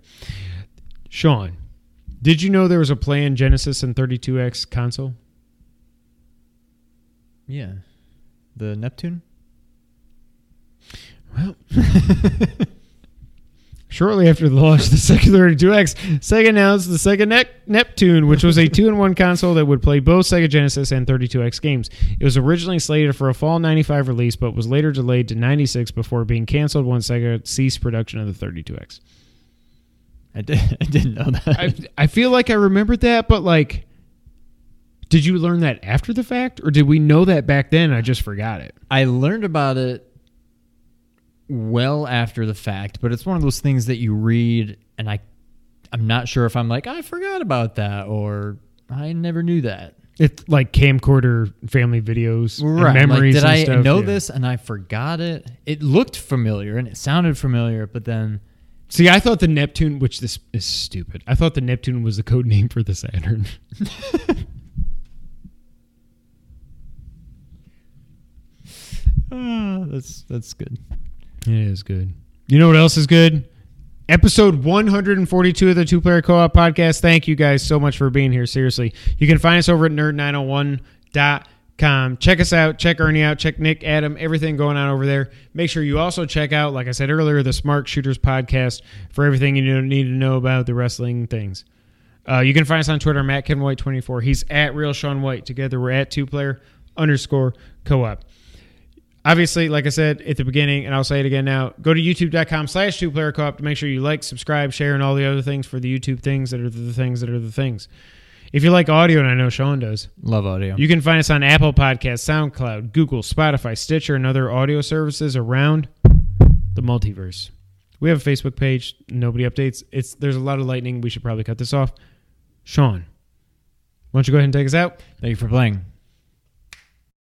B: Sean, did you know there was a planned Genesis and 32X console?
C: Yeah. The Neptune?
B: Well, <laughs> shortly after the launch of the Sega 32X, Sega announced the Sega ne- Neptune, which was a two-in-one console that would play both Sega Genesis and 32X games. It was originally slated for a fall 95 release, but was later delayed to 96 before being canceled when Sega ceased production of the 32X.
C: I, did, <laughs> I didn't know that.
B: I, I feel like I remembered that, but like, did you learn that after the fact, or did we know that back then? and I just forgot it.
C: I learned about it well after the fact, but it's one of those things that you read and I I'm not sure if I'm like, I forgot about that or I never knew that.
B: It's like camcorder family videos, and
C: I'm like,
B: memories.
C: did
B: and
C: I
B: stuff,
C: know
B: yeah.
C: this and I forgot it? It looked familiar and it sounded familiar, but then
B: See, I thought the Neptune, which this is stupid. I thought the Neptune was the code name for the Saturn. <laughs>
C: uh, that's that's good.
B: It is good. You know what else is good? Episode 142 of the Two Player Co op podcast. Thank you guys so much for being here. Seriously. You can find us over at nerd901.com. Check us out. Check Ernie out. Check Nick, Adam, everything going on over there. Make sure you also check out, like I said earlier, the Smart Shooters podcast for everything you need to know about the wrestling things. Uh, you can find us on Twitter, Matt Ken White 24. He's at Real Sean White. Together, we're at two player underscore co op obviously, like I said at the beginning, and I'll say it again now, go to youtube.com slash two player co op to make sure you like, subscribe, share, and all the other things for the YouTube things that are the things that are the things. If you like audio, and I know Sean does,
C: Love audio.
B: you can find us on Apple Podcasts, SoundCloud, Google, Spotify, Stitcher, and other audio services around the multiverse. We have a Facebook page. Nobody updates. It's there's a lot of lightning. We should probably cut this off. Sean, why don't you go ahead and take us out?
C: Thank you for playing.